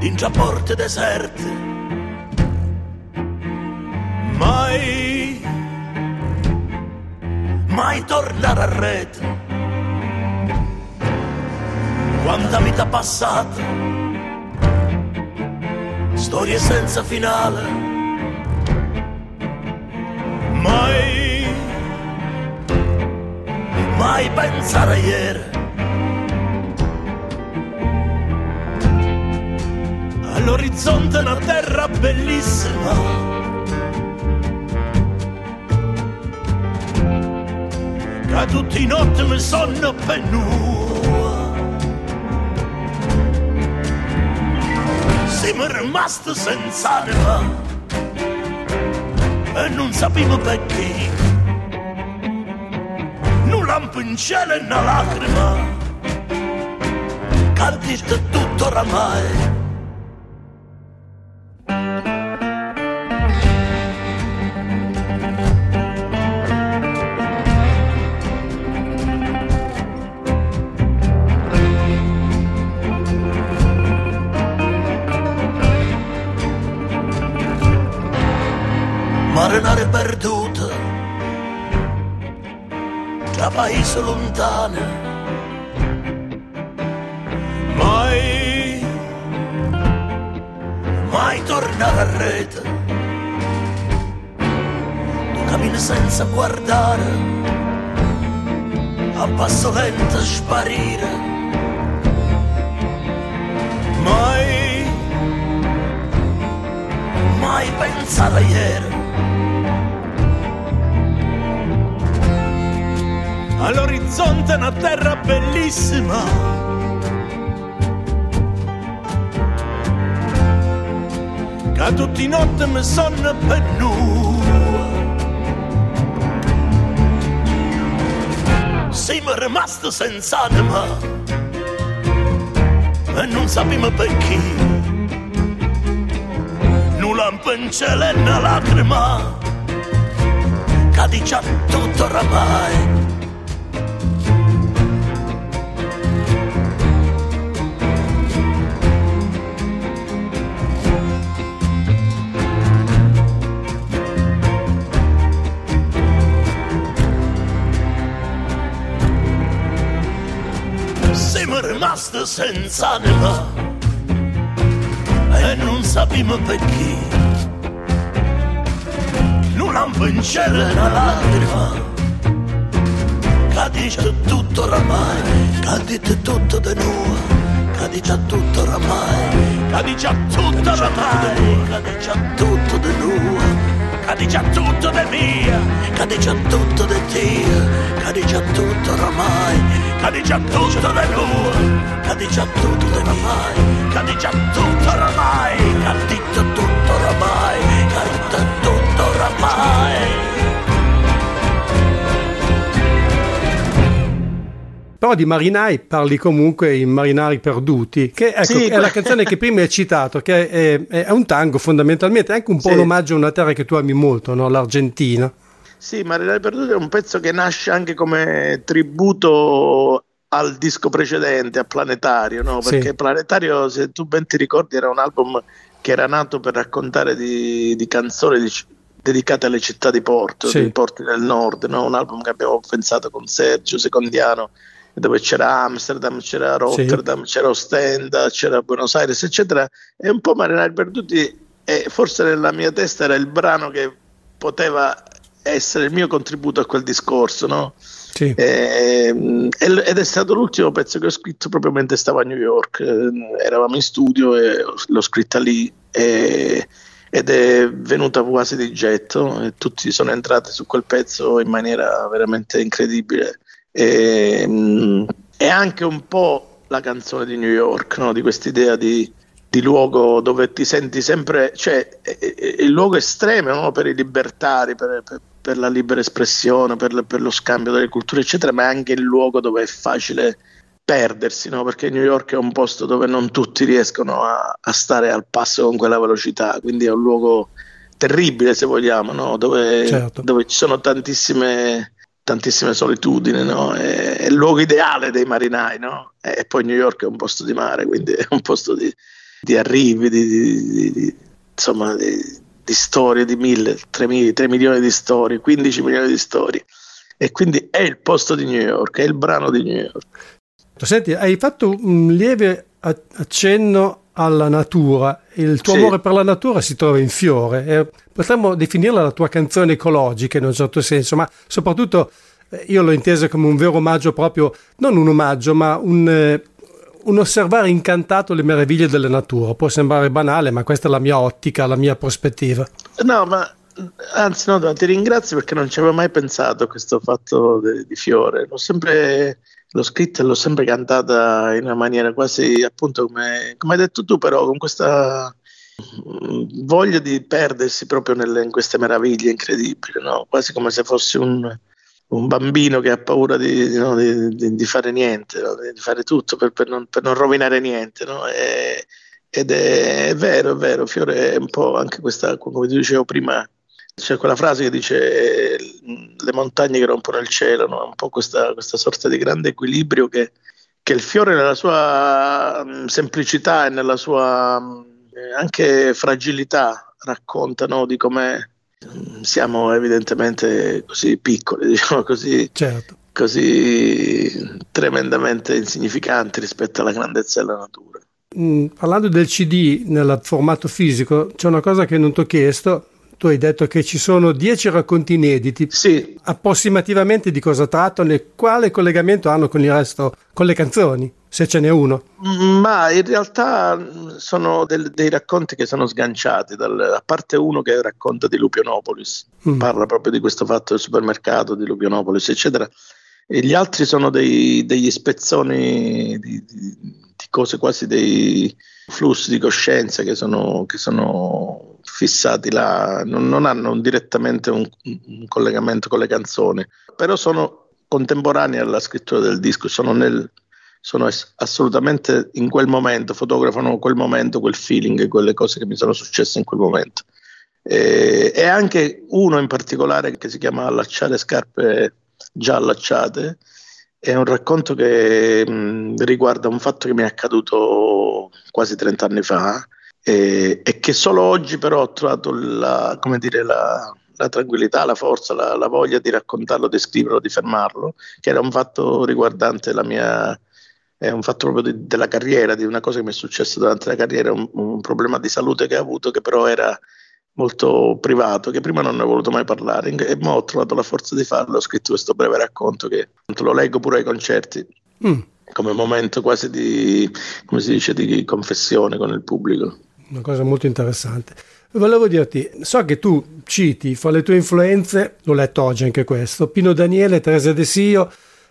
in già porte deserte, mai, mai tornare a rete. Quanta vita passata storie senza finale. Mai, mai pensare a ieri. All'orizzonte una terra bellissima. Che tutti i notti mi sono pennuto. siamo rimasti senza anima e non sappiamo perché. Non lampo in cielo e una lacrima, che ha detto tutto oramai. Che tutti i notte mi sono pennuto. Siamo rimasti senza anima e non sappiamo perché. Nulla in cielo e una lacrima che dice tutto oramai. Rimasto senza anima. E non sappiamo perché. Non in cielo una lacrima. Che dice tutto oramai, che dice tutto di noi, che dice tutto oramai, che dice tutto oramai, che mia, che dice tutto di te, che dice tutto oramai, che dice tutto di lui, che dice tutto di mai, che dice tutto oramai, che dice tutto oramai, che dice tutto oramai. Però di marinai parli comunque in Marinari Perduti, che ecco, sì, è la canzone che prima hai citato, che è, è, un tango fondamentalmente, è anche un po' sì. un omaggio a una terra che tu ami molto, no? l'Argentina. Sì, Marinai Perduti è un pezzo che nasce anche come tributo al disco precedente, a Planetario, no? perché sì. Planetario, se tu ben ti ricordi, era un album che era nato per raccontare di, di canzoni di, dedicate alle città di porto, Sì. dei porti del nord, no? un album che abbiamo pensato con Sergio Secondiano, dove c'era Amsterdam, c'era Rotterdam, c'era Ostenda, c'era Buenos Aires, eccetera. E un po' Marinai Perduti, e forse nella mia testa era il brano che poteva essere il mio contributo a quel discorso, no? Sì. Ehm, ed è stato l'ultimo pezzo che ho scritto proprio mentre stavo a New York. Eh, Eravamo in studio e l'ho scritta lì e- ed è venuta quasi di getto. E tutti sono entrati su quel pezzo in maniera veramente incredibile. E, mm, è anche un po' la canzone di New York, no? di quest'idea di, di luogo dove ti senti sempre, cioè è- è- è il luogo estremo no? per i libertari, per, per- per la libera espressione, per, per lo scambio delle culture, eccetera, ma è anche il luogo dove è facile perdersi, no? perché New York è un posto dove non tutti riescono a, a stare al passo con quella velocità, quindi è un luogo terribile se vogliamo, no? dove, Certo. dove ci sono tantissime, tantissime solitudini, no? è, è il luogo ideale dei marinai, no? e poi New York è un posto di mare, quindi è un posto di, di arrivi, di, di- di- insomma, di, storie, di mille, tre, mil- tre milioni di storie, 15 milioni di storie. E quindi è il posto di New York, è il brano di New York. Senti, hai fatto un lieve accenno alla natura. Il tuo Sì. amore per la natura si trova in fiore. Eh, potremmo definirla la tua canzone ecologica in un certo senso, ma soprattutto eh, io l'ho intesa come un vero omaggio proprio, non un omaggio, ma un, eh, un osservare incantato le meraviglie della natura. Può sembrare banale, ma questa è la mia ottica, la mia prospettiva. No, ma anzi, no, ti ringrazio perché non ci avevo mai pensato a questo fatto de- di Fiore. L'ho sempre l'ho scritta e l'ho sempre cantata in una maniera quasi appunto come, come hai detto tu, però con questa mm, voglia di perdersi proprio nelle- in queste meraviglie incredibili, no? quasi come se fossi un, un bambino che ha paura di, no, di- di- di fare niente, no? di fare tutto per, per non, per non rovinare niente. E- ed è, è vero, è vero, Fiore è un po' anche questa, come ti dicevo prima, c'è quella frase che dice eh, le montagne che rompono il cielo, no? un po' questa, questa sorta di grande equilibrio che, che il fiore nella sua semplicità e nella sua anche fragilità racconta no? di come siamo evidentemente così piccoli, diciamo così, Certo. così tremendamente insignificanti rispetto alla grandezza della natura. Mm, parlando del CD nel formato fisico, c'è una cosa che non ti ho chiesto. Tu hai detto che ci sono 10 racconti inediti. Sì, Approssimativamente di cosa trattano e quale collegamento hanno con il resto, con le canzoni, se ce n'è uno. Ma in realtà mh, sono del- dei racconti che sono sganciati, dal- a parte uno che racconta di Lupionopolis, Mm. parla proprio di questo fatto del supermercato di Lupionopolis, eccetera. E gli altri sono dei- degli spezzoni di- di cose quasi dei flussi di coscienza che sono, che sono fissati là, non, non hanno direttamente un, un collegamento con le canzoni, però sono contemporanei alla scrittura del disco, sono nel, sono assolutamente in quel momento, fotografano quel momento, quel feeling, quelle cose che mi sono successe in quel momento. E, e anche uno in particolare che si chiama Allacciare scarpe già allacciate, è un racconto che mh, riguarda un fatto che mi è accaduto quasi 30 anni fa e, e che solo oggi però ho trovato la, dire, la, la tranquillità, la forza, la, la voglia di raccontarlo, di scriverlo, di fermarlo, che era un fatto riguardante la mia è un fatto proprio di- della carriera, di una cosa che mi è successa durante la carriera, un, un problema di salute che ho avuto che però era molto privato, che prima non ne ho voluto mai parlare e ora ho trovato la forza di farlo, ho scritto questo breve racconto che lo leggo pure ai concerti Mm, come momento quasi di, come si dice, di confessione con il pubblico. una cosa molto interessante. Volevo dirti, so che tu citi fra le tue influenze, l'ho letto oggi anche questo, Pino Daniele, Teresa De Sio,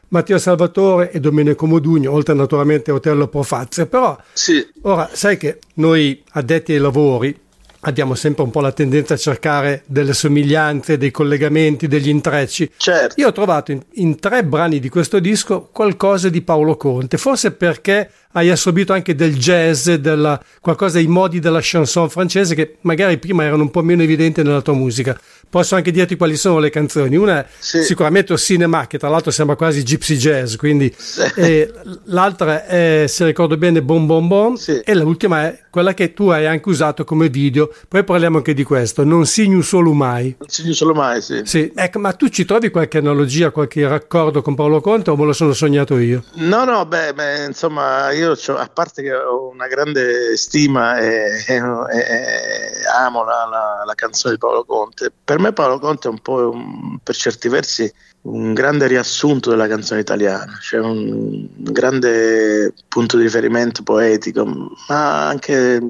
Matteo Salvatore e Domenico Modugno, oltre naturalmente a Otello Profazia, però Sì, Ora, sai che noi addetti ai lavori abbiamo sempre un po' la tendenza a cercare delle somiglianze, dei collegamenti, degli intrecci. certo. Io ho trovato in, in tre brani di questo disco qualcosa di Paolo Conte, forse perché hai assorbito anche del jazz, della, qualcosa dei modi della chanson francese che magari prima erano un po' meno evidenti nella tua musica. Posso anche dirti quali sono le canzoni. Una è Sì. sicuramente Cinema, che tra l'altro sembra quasi gypsy jazz, quindi e l'altra è, se ricordo bene, Bon Bon Bon, Sì. e l'ultima è quella che tu hai anche usato come video. Poi parliamo anche di questo, Non signo solo mai. Non si dice solo mai, sì. Sì, ecco, ma tu ci trovi qualche analogia, qualche raccordo con Paolo Conte o me lo sono sognato io? No, no, beh, beh, insomma, io a parte che ho una grande stima e, e- e amo la, la- la canzone di Paolo Conte, per me Paolo Conte è un po', un- per certi versi, un grande riassunto della canzone italiana, cioè un grande punto di riferimento poetico, ma anche,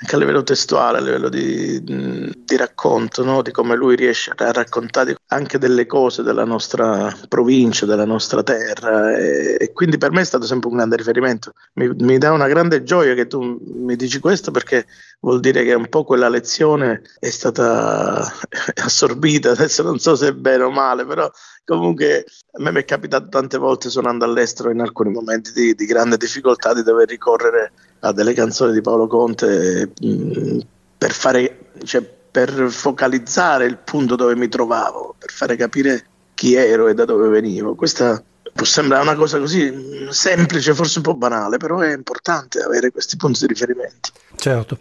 anche a livello testuale, a livello di, di racconto, no? di come lui riesce a raccontare anche delle cose della nostra provincia, della nostra terra e, e quindi per me è stato sempre un grande riferimento. Mi, mi dà una grande gioia che tu mi dici questo perché vuol dire che un po' quella lezione è stata assorbita, adesso non so se è bene o male, però comunque a me mi è capitato tante volte suonando all'estero in alcuni momenti di, di grande difficoltà di dover ricorrere a delle canzoni di Paolo Conte mh, per fare, cioè, per focalizzare il punto dove mi trovavo, per fare capire chi ero e da dove venivo. Questa può sembrare una cosa così mh, semplice, forse un po' banale, però è importante avere questi punti di riferimento. Certo.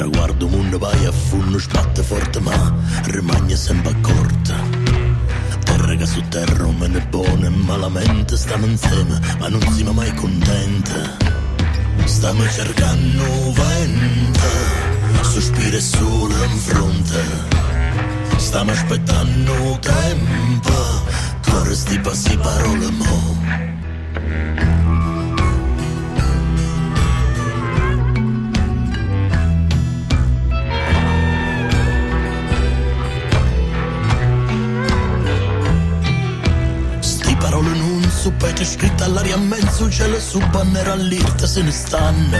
Guardo in terra, guardo mondo, vai a funno, sbatte forte ma rimane sempre accorta. Terra che su terra me ne buone e malamente stanno insieme, ma non siamo mai contente. Stiamo cercando vento, sospiro e sole in fronte. Stiamo aspettando tempo, corre sti passi parole mo'. Su pece scritte all'aria in mezzo cielo su banner all'irte se ne stanno.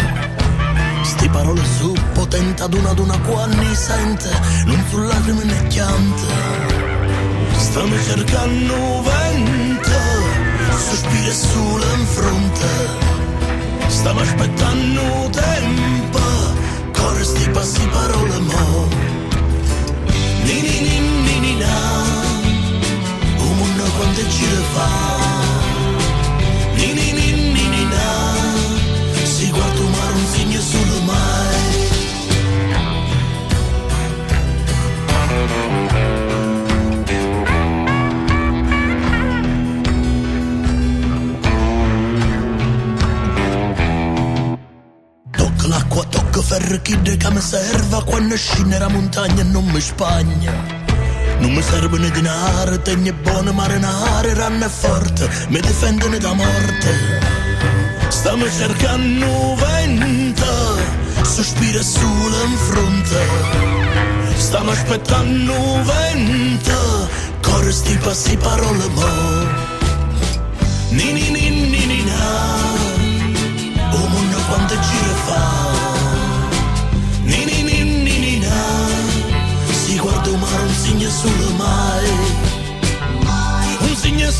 Sti parole su potente ad una ad una quanni sente non su lacrime né chiante. Stanno cercando vento sospiri e sole in fronte. Stiamo aspettando tempo corre sti passi parole mo. Ni ni ni ni ni na. Quando gira fa quando scende la montagna non mi spagna. Non mi serve né denaro, tegno buono marinare, ranno forte, mi difendono da morte. Stiamo cercando vento, sospiro sole in fronte. Stiamo aspettando vento, corre sti passi parole mo'. Ni ni ni ni ni na,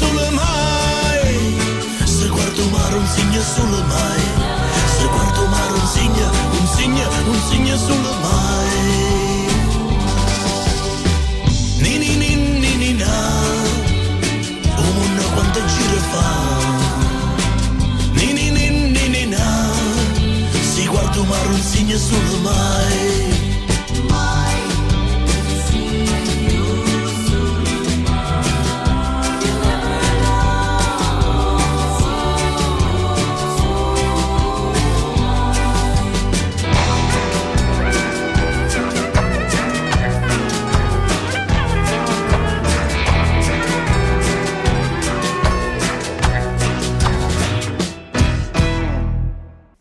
Un solo mai. Se guardo un mare un segno solo mai. Se guardo un mare un segno, un segno, un segno solo mai. Ni ni o mondo quanto gira fa. Ni ni ni ni ni na, si guarda un mare un segno solo mai.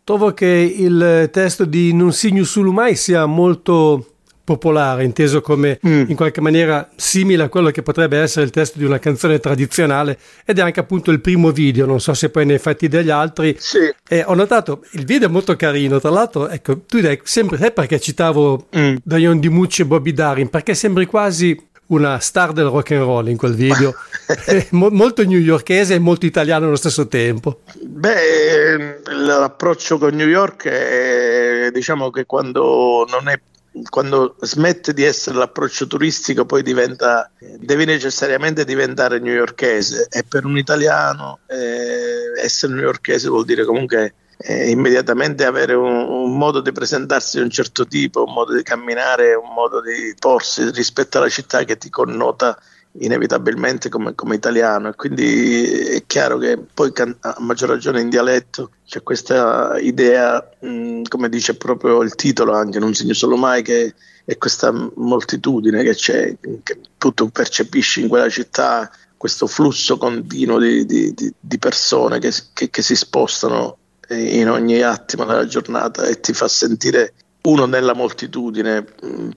Trovo che il testo di Non signo solo mai sia molto popolare, inteso come Mm. in qualche maniera simile a quello che potrebbe essere il testo di una canzone tradizionale ed è anche appunto il primo video, non so se poi ne hai fatti degli altri. Sì, E ho notato il video è molto carino, tra l'altro, ecco, tu dai sempre, sai perché citavo Mm. Dion Di Mucci e Bobby Darin? Perché sembri quasi una star del rock and roll in quel video, molto newyorkese e molto italiano allo stesso tempo. Beh, l'approccio con New York è diciamo che quando non è quando smette di essere l'approccio turistico poi diventa, devi necessariamente diventare newyorkese e per un italiano eh, essere newyorkese vuol dire comunque eh, immediatamente avere un, un, modo di presentarsi di un certo tipo, un modo di camminare, un modo di porsi rispetto alla città che ti connota inevitabilmente come, come italiano. E quindi è chiaro che poi a maggior ragione in dialetto c'è questa idea, mh, come dice proprio il titolo anche, non segno solo mai, che è questa moltitudine che c'è, che tu percepisci in quella città questo flusso continuo di, di, di persone che, che, che si spostano in ogni attimo della giornata e ti fa sentire uno nella moltitudine,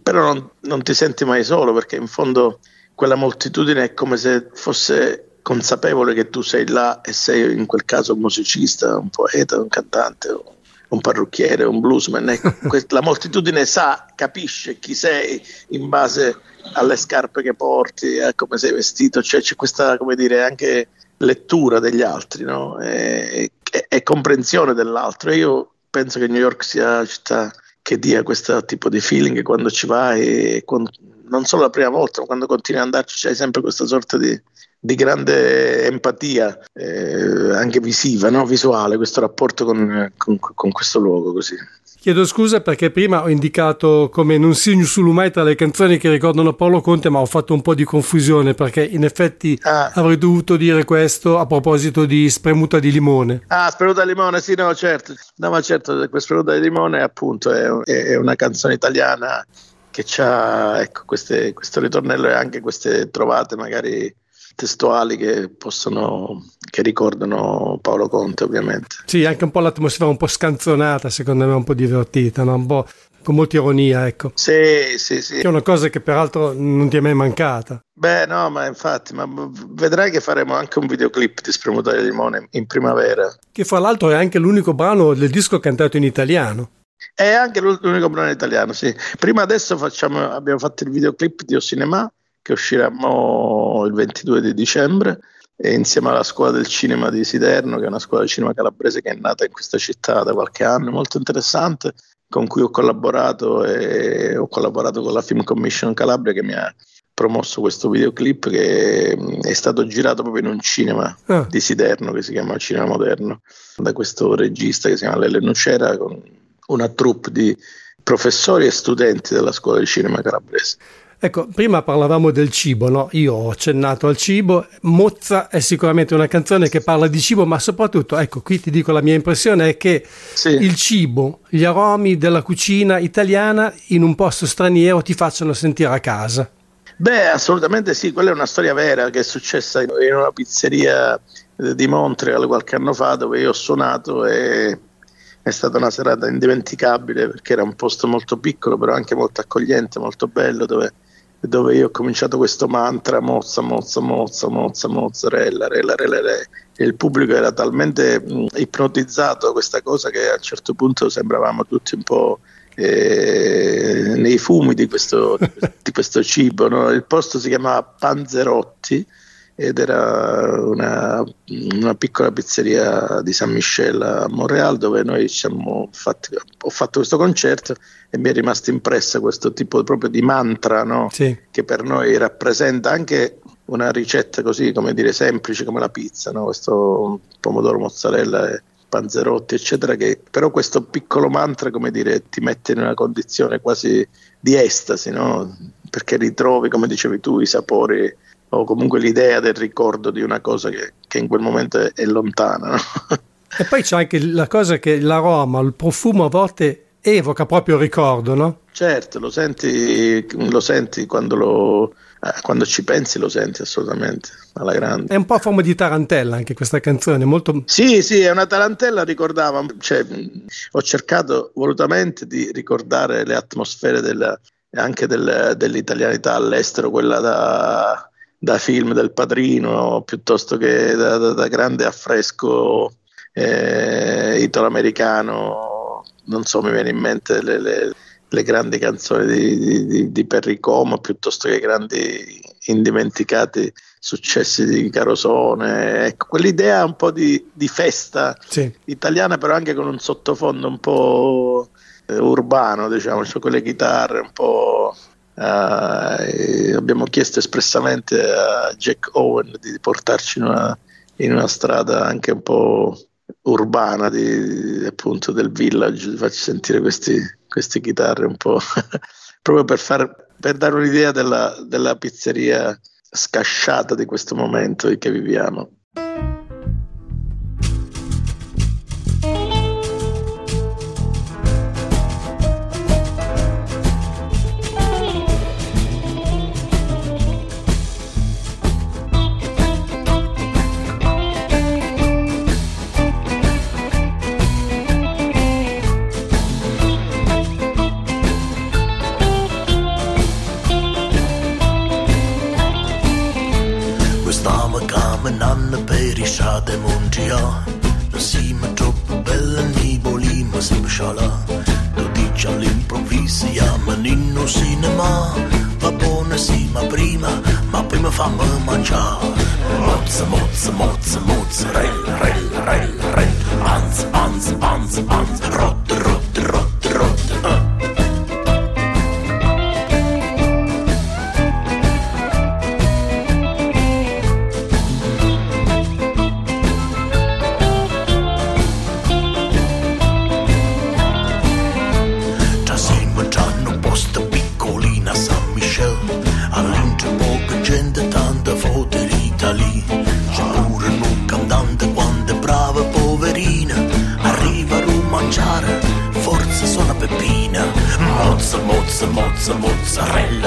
però non, non, ti senti mai solo perché in fondo quella moltitudine è come se fosse consapevole che tu sei là e sei in quel caso un musicista, un poeta, un cantante, un parrucchiere, un bluesman. Ecco, la moltitudine sa, capisce chi sei in base alle scarpe che porti, a come sei vestito, cioè c'è questa, come dire, anche lettura degli altri no? e, e, e, comprensione dell'altro. Io penso che New York sia una città che dia questo tipo di feeling quando ci vai, e quando, non solo la prima volta, ma quando continui ad andarci c'hai sempre questa sorta di, di grande empatia, eh, anche visiva, no? visuale, questo rapporto con, con, con questo luogo così. Chiedo scusa perché prima ho indicato come non segno solo mai tra le canzoni che ricordano Paolo Conte, ma ho fatto un po' di confusione perché in effetti ah. avrei dovuto dire questo a proposito di spremuta di limone. Ah, spremuta di limone, sì, no, certo. No, ma certo, spremuta di limone appunto è, è una canzone italiana che ha ecco, questo ritornello e anche queste trovate magari testuali che possono che ricordano Paolo Conte ovviamente. Sì anche un po' l'atmosfera un po' scanzonata secondo me un po' divertita no? un po' con molta ironia ecco. Sì sì sì. Che è una cosa che peraltro non ti è mai mancata. Beh no ma infatti ma vedrai che faremo anche un videoclip di Spremutare di Limone in primavera. Che fra l'altro è anche l'unico brano del disco cantato in italiano. È anche l'unico brano italiano, sì. Prima adesso facciamo, abbiamo fatto il videoclip di O Cinema che usciremo il 22 di dicembre e insieme alla scuola del cinema di Siderno, che è una scuola di cinema calabrese che è nata in questa città da qualche anno, molto interessante, con cui ho collaborato e ho collaborato con la Film Commission Calabria che mi ha promosso questo videoclip che è stato girato proprio in un cinema ah. di Siderno che si chiama Cinema Moderno da questo regista che si chiama Lele Nucera con una troupe di professori e studenti della scuola di cinema calabrese. Ecco, prima parlavamo del cibo, no? Io ho accennato al cibo. Mozza è sicuramente una canzone che parla di cibo, ma soprattutto, ecco, qui ti dico la mia impressione è che sì. il cibo, gli aromi della cucina italiana in un posto straniero ti facciano sentire a casa. Beh, assolutamente sì, quella è una storia vera che è successa in una pizzeria di Montreal qualche anno fa dove io ho suonato e è stata una serata indimenticabile perché era un posto molto piccolo però anche molto accogliente, molto bello dove, dove io ho cominciato questo mantra mozza, mozza, mozza, mozza, mozzarella, rella, rella, rella e il pubblico era talmente ipnotizzato da questa cosa che a un certo punto sembravamo tutti un po' eh, nei fumi di questo, di questo cibo. No? Il posto si chiamava Panzerotti ed era una, una, piccola pizzeria di San Michel a Montreal dove noi fatti, ho fatto questo concerto e mi è rimasto impressa questo tipo proprio di mantra no? sì. che per noi rappresenta anche una ricetta così come dire semplice come la pizza, no? questo pomodoro mozzarella e panzerotti eccetera che però questo piccolo mantra come dire ti mette in una condizione quasi di estasi no? perché ritrovi come dicevi tu i sapori o comunque l'idea del ricordo di una cosa che, che in quel momento è, lontana. No? E poi c'è anche la cosa che l'aroma, il profumo a volte evoca proprio il ricordo, no? Certo, lo senti, lo senti quando, lo, eh, quando ci pensi, lo senti assolutamente alla grande. È un po' a forma di tarantella anche questa canzone, molto... Sì, sì, è una tarantella, ricordava, cioè, ho cercato volutamente di ricordare le atmosfere della, anche del, dell'italianità all'estero, quella da da film del padrino piuttosto che da, da, da grande affresco eh, italo-americano. Non so, mi viene in mente le, le, le grandi canzoni di, di, di Perry Como piuttosto che grandi indimenticati successi di Carosone. Ecco, quell'idea un po' di, di festa sì. italiana, però anche con un sottofondo un po' eh, urbano, diciamo, cioè quelle chitarre un po'. Uh, abbiamo chiesto espressamente a Jack Owen di portarci in una, in una strada anche un po' urbana di, appunto del village, di farci sentire questi, queste chitarre un po' proprio per, far, per dare un'idea della, della pizzeria scasciata di questo momento che viviamo. ciala Codice all'improvviso chiama Ninno Cinema. Va buona sì ma prima, ma prima fammi mangiare. Mozza, mozza, mozza, mozzarella, rel, rel, rel rel, Anz, anz, anz, anz, rotta some mozzarella.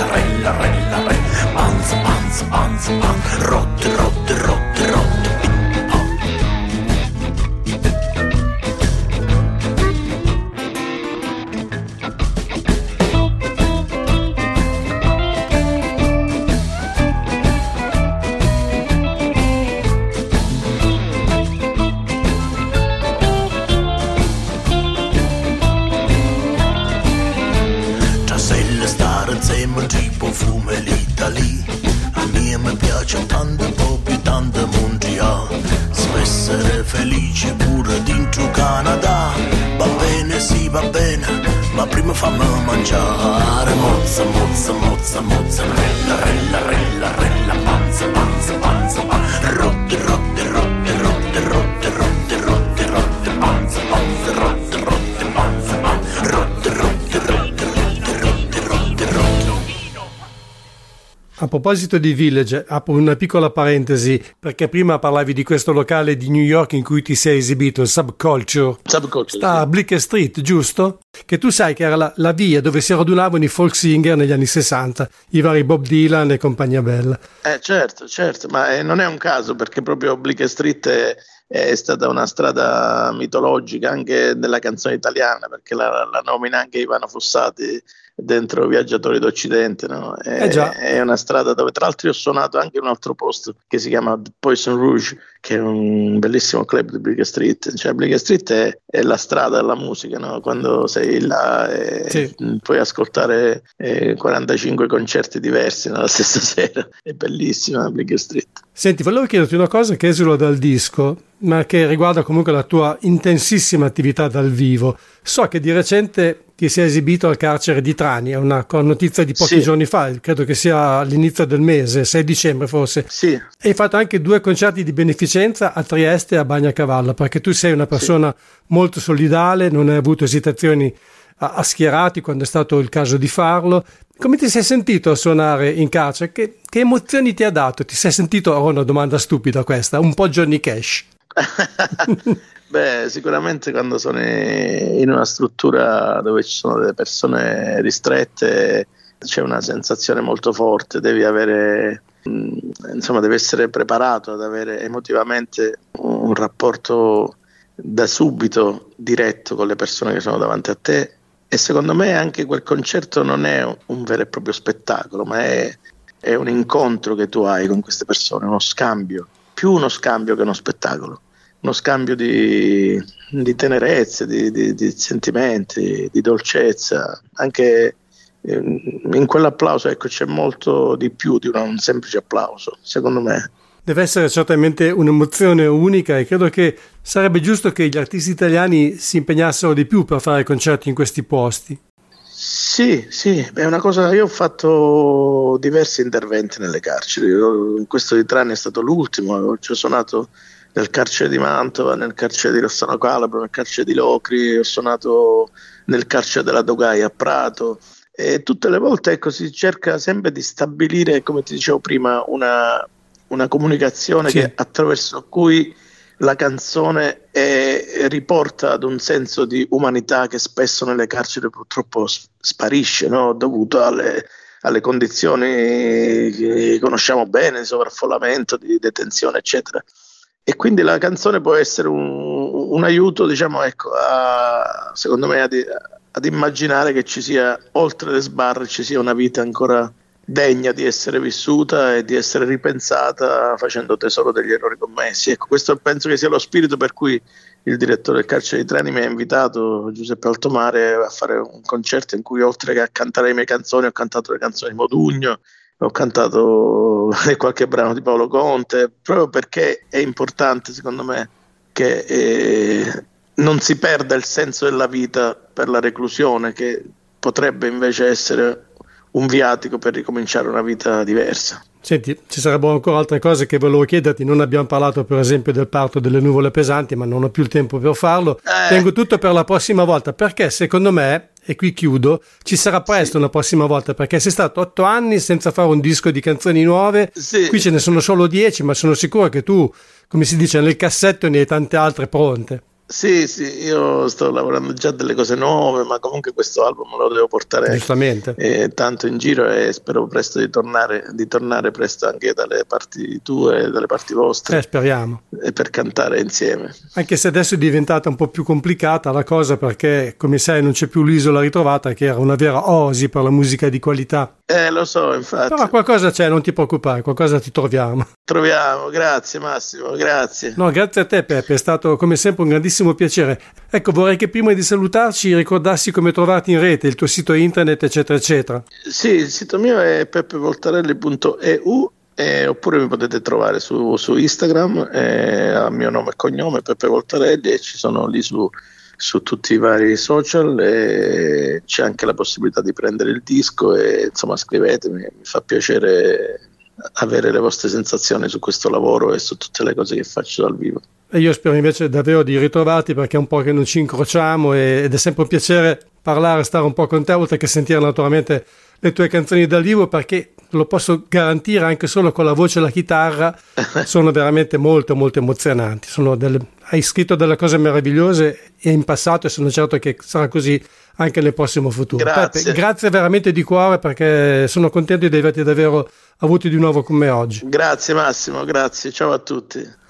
Proposito di Village, apro una piccola parentesi, perché prima parlavi di questo locale di New York in cui ti sei esibito, il Subculture. Subculture Sta a Blick Street, giusto? Che tu sai che era la, la, via dove si radunavano i folk singer negli anni 60, i vari Bob Dylan e compagnia bella. Eh certo, certo, ma eh, non è un caso perché proprio Blick Street è, è stata una strada mitologica anche della canzone italiana, perché la, la nomina anche Ivano Fossati dentro Viaggiatori d'Occidente. No? È, eh è, una strada dove tra l'altro io ho suonato anche in un altro posto che si chiama Poison Rouge, che è un bellissimo club di Briga Street. Cioè, Briga Street è, è, la strada della musica, no? quando sei là e sì. puoi ascoltare eh, 45 concerti diversi nella stessa sera. È bellissima Briga Street. Senti, volevo chiederti una cosa che esula dal disco, ma che riguarda comunque la tua intensissima attività dal vivo. So che di recente ti sei esibito al carcere di Trani, è una notizia di pochi sì. giorni fa, credo che sia all'inizio del mese, 6 dicembre forse. Sì. E hai fatto anche due concerti di beneficenza a Trieste e a Bagnacavallo, perché tu sei una persona sì. molto solidale, non hai avuto esitazioni a, a schierati quando è stato il caso di farlo come ti sei sentito a suonare in carcere? Che, che emozioni ti ha dato? Ti sei sentito, oh una domanda stupida questa, un po' Johnny Cash? Beh, sicuramente quando sono in una struttura dove ci sono delle persone ristrette c'è una sensazione molto forte, devi avere, mm, insomma, devi essere preparato ad avere emotivamente un rapporto da subito diretto con le persone che sono davanti a te e secondo me anche quel concerto non è un vero e proprio spettacolo, ma è, è un incontro che tu hai con queste persone, uno scambio, più uno scambio che uno spettacolo. Uno scambio di, di tenerezze, di, di, di, sentimenti, di dolcezza, anche ehm, in quell'applauso ecco, c'è molto di più di un semplice applauso, secondo me. Deve essere certamente un'emozione unica e credo che sarebbe giusto che gli artisti italiani si impegnassero di più per fare concerti in questi posti. Sì, sì, è una cosa. Io ho fatto diversi interventi nelle carceri. Questo di tre anni è stato l'ultimo. Ci ho suonato nel carcere di Mantova, nel carcere di Rossano Calabro, nel carcere di Locri, ho suonato nel carcere della Dogai a Prato. E tutte le volte ecco, si cerca sempre di stabilire, come ti dicevo prima, una, una comunicazione sì. che, attraverso cui la canzone è, riporta ad un senso di umanità che spesso nelle carceri purtroppo sparisce, no? dovuto alle, alle, condizioni che conosciamo bene, di sovraffollamento, di detenzione, eccetera. E quindi la canzone può essere un, un aiuto, diciamo, ecco, a, secondo me, ad, ad immaginare che ci sia, oltre le sbarre, ci sia una vita ancora degna di essere vissuta e di essere ripensata facendo tesoro degli errori commessi. Ecco, questo penso che sia lo spirito per cui il direttore del carcere di Treni mi ha invitato, Giuseppe Altomare, a fare un concerto in cui oltre che a cantare le mie canzoni ho cantato le canzoni di Modugno, ho cantato qualche brano di Paolo Conte, proprio perché è importante secondo me che eh, non si perda il senso della vita per la reclusione che potrebbe invece essere un viatico per ricominciare una vita diversa. Senti, ci sarebbero ancora altre cose che volevo chiederti. Non abbiamo parlato, per esempio, del parto delle nuvole pesanti, ma non ho più il tempo per farlo. Eh. Tengo tutto per la prossima volta perché secondo me, e qui chiudo, ci sarà presto sì. una prossima volta perché sei stato otto anni senza fare un disco di canzoni nuove. Sì. Qui ce ne sono solo dieci, ma sono sicuro che tu, come si dice, nel cassetto ne hai tante altre pronte. Sì, sì, io sto lavorando già delle cose nuove, ma comunque questo album lo devo portare eh, tanto in giro e spero presto di tornare, di tornare presto anche dalle parti tue e dalle parti vostre. Eh, speriamo. E per cantare insieme. Anche se adesso è diventata un po' più complicata la cosa perché, come sai, non c'è più l'isola ritrovata che era una vera osi per la musica di qualità. Eh, lo so, infatti. Però qualcosa c'è, non ti preoccupare, qualcosa ti troviamo. Troviamo, grazie Massimo, grazie. No, grazie a te Peppe, è stato come sempre un grandissimo piacere. Ecco, vorrei che prima di salutarci ricordassi come trovarti in rete, il tuo sito internet, eccetera, eccetera. Sì, il sito mio è peppevoltarelli.eu eh, oppure mi potete trovare su, su Instagram eh, a mio nome e cognome Peppe Voltarelli e ci sono lì su su tutti i vari social e c'è anche la possibilità di prendere il disco e insomma scrivetemi, mi fa piacere avere le vostre sensazioni su questo lavoro e su tutte le cose che faccio dal vivo. E io spero invece davvero di ritrovarti perché è un po' che non ci incrociamo ed è sempre un piacere parlare, stare un po' con te, oltre che sentire naturalmente le tue canzoni dal vivo perché lo posso garantire anche solo con la voce e la chitarra, sono veramente molto molto emozionanti. Delle, hai scritto delle cose meravigliose in passato e sono certo che sarà così anche nel prossimo futuro. Grazie. Peppe, grazie veramente di cuore perché sono contento di averti davvero avuto di nuovo con me oggi. Grazie Massimo, grazie, ciao a tutti.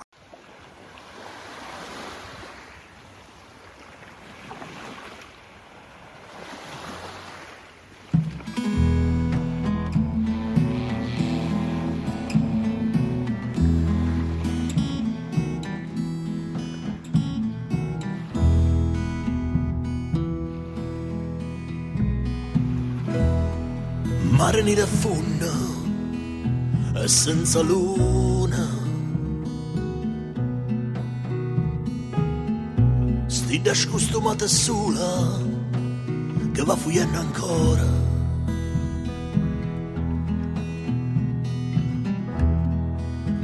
Mare nero affonda e senza luna. Sti scostumata sola che va fuggendo ancora.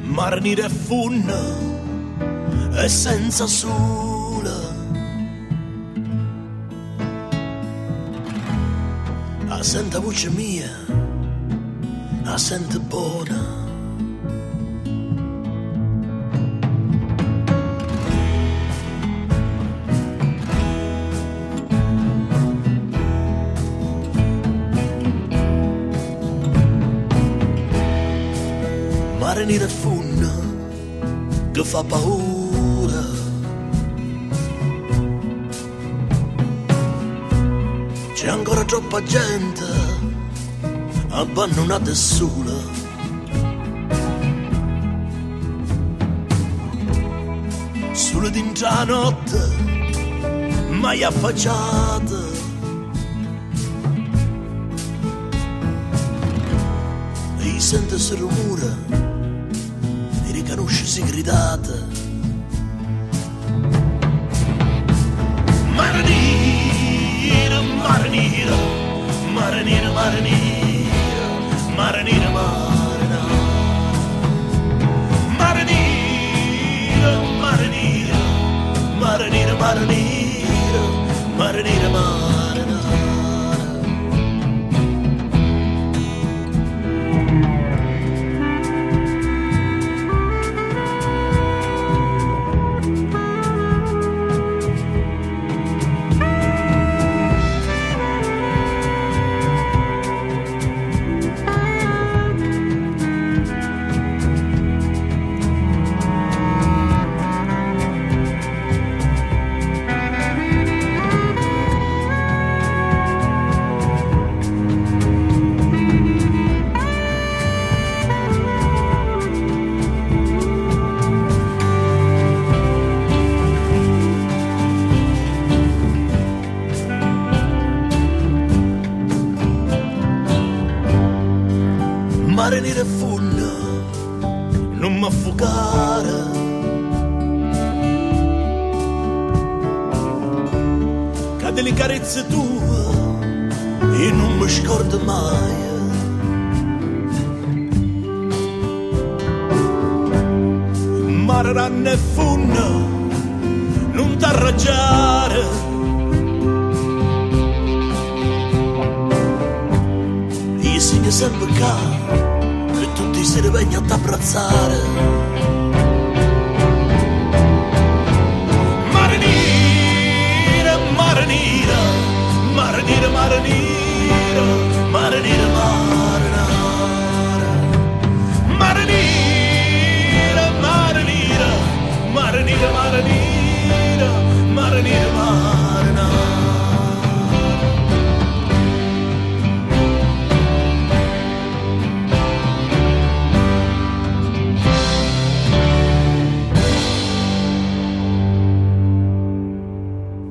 Mare nero affonda e senza sole. Senta voce mia, la sente buona. Mare nera funna che fa paura C'è ancora troppa gente abbandonata e sola. solo dentro la notte, mai affacciata. E sente il rumore, e riconosce si gridata. marinita, marinita, marinita, marinita, marinita. Marinita, marinita, marinita, marinita, marinita, marinita.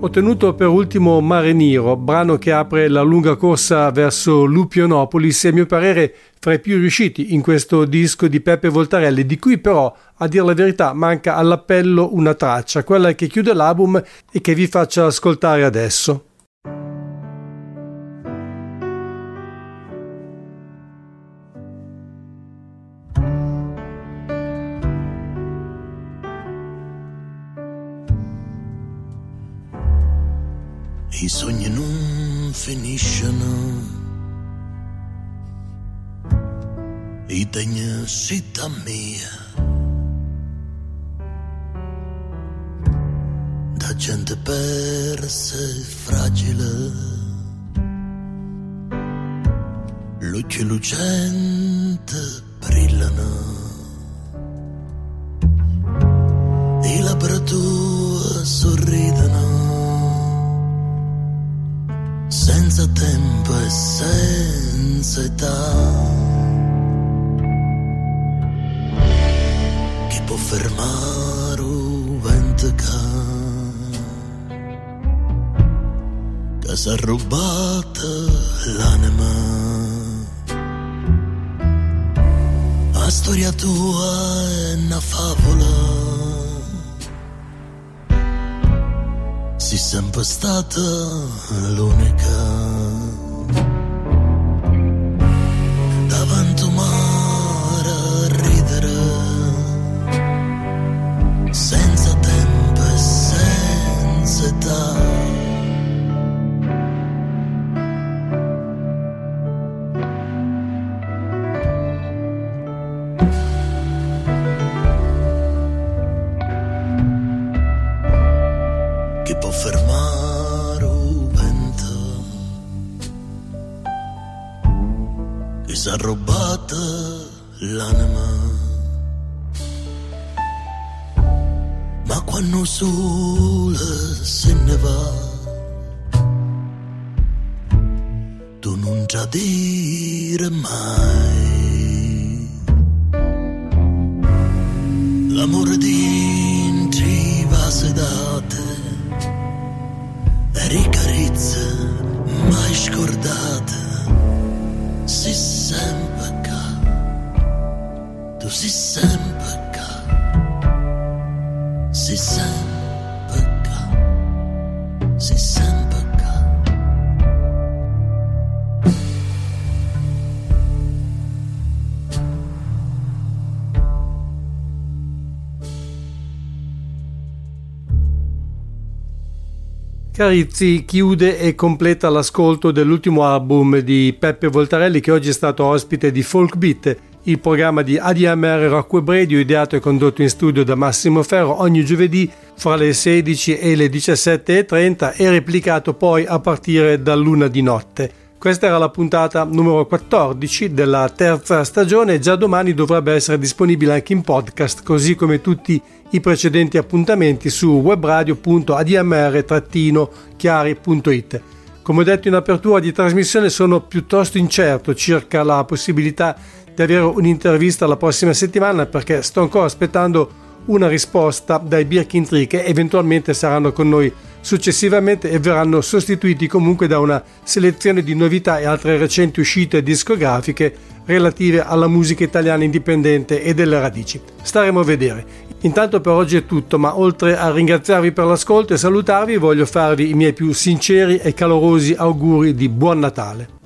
Ho tenuto per ultimo Mare Nero, brano che apre la lunga corsa verso Lupionopolis e a mio parere fra i più riusciti in questo disco di Peppe Voltarelli, di cui però, a dire la verità, manca all'appello una traccia, quella che chiude l'album e che vi faccio ascoltare adesso. I sogni non finiscono. I tegni città mia. Da gente persa e fragile. Luci lucente brillano. I labbra tue sorridono senza tempo e senza età. Chi può fermare un vento che, si è rubata l'anima? La storia tua è una favola. Sei sempre stata l'unica. C'est simple cas, c'est. Carizzi chiude e completa l'ascolto dell'ultimo album di Peppe Voltarelli che oggi è stato ospite di Folk Beat il programma di ADMR Rock Web Radio ideato e condotto in studio da Massimo Ferro ogni giovedì fra le 16 e le 17.30 e replicato poi a partire da luna di notte. Questa era la puntata numero 14 della terza stagione e già domani dovrebbe essere disponibile anche in podcast, così come tutti i precedenti appuntamenti su webradio.admr-chiari.it. Come ho detto in apertura di trasmissione sono piuttosto incerto circa la possibilità di avere un'intervista la prossima settimana perché sto ancora aspettando una risposta dai Birkin Tree che eventualmente saranno con noi successivamente e verranno sostituiti comunque da una selezione di novità e altre recenti uscite discografiche relative alla musica italiana indipendente e delle radici. Staremo a vedere. Intanto per oggi è tutto, ma oltre a ringraziarvi per l'ascolto e salutarvi, voglio farvi i miei più sinceri e calorosi auguri di buon Natale.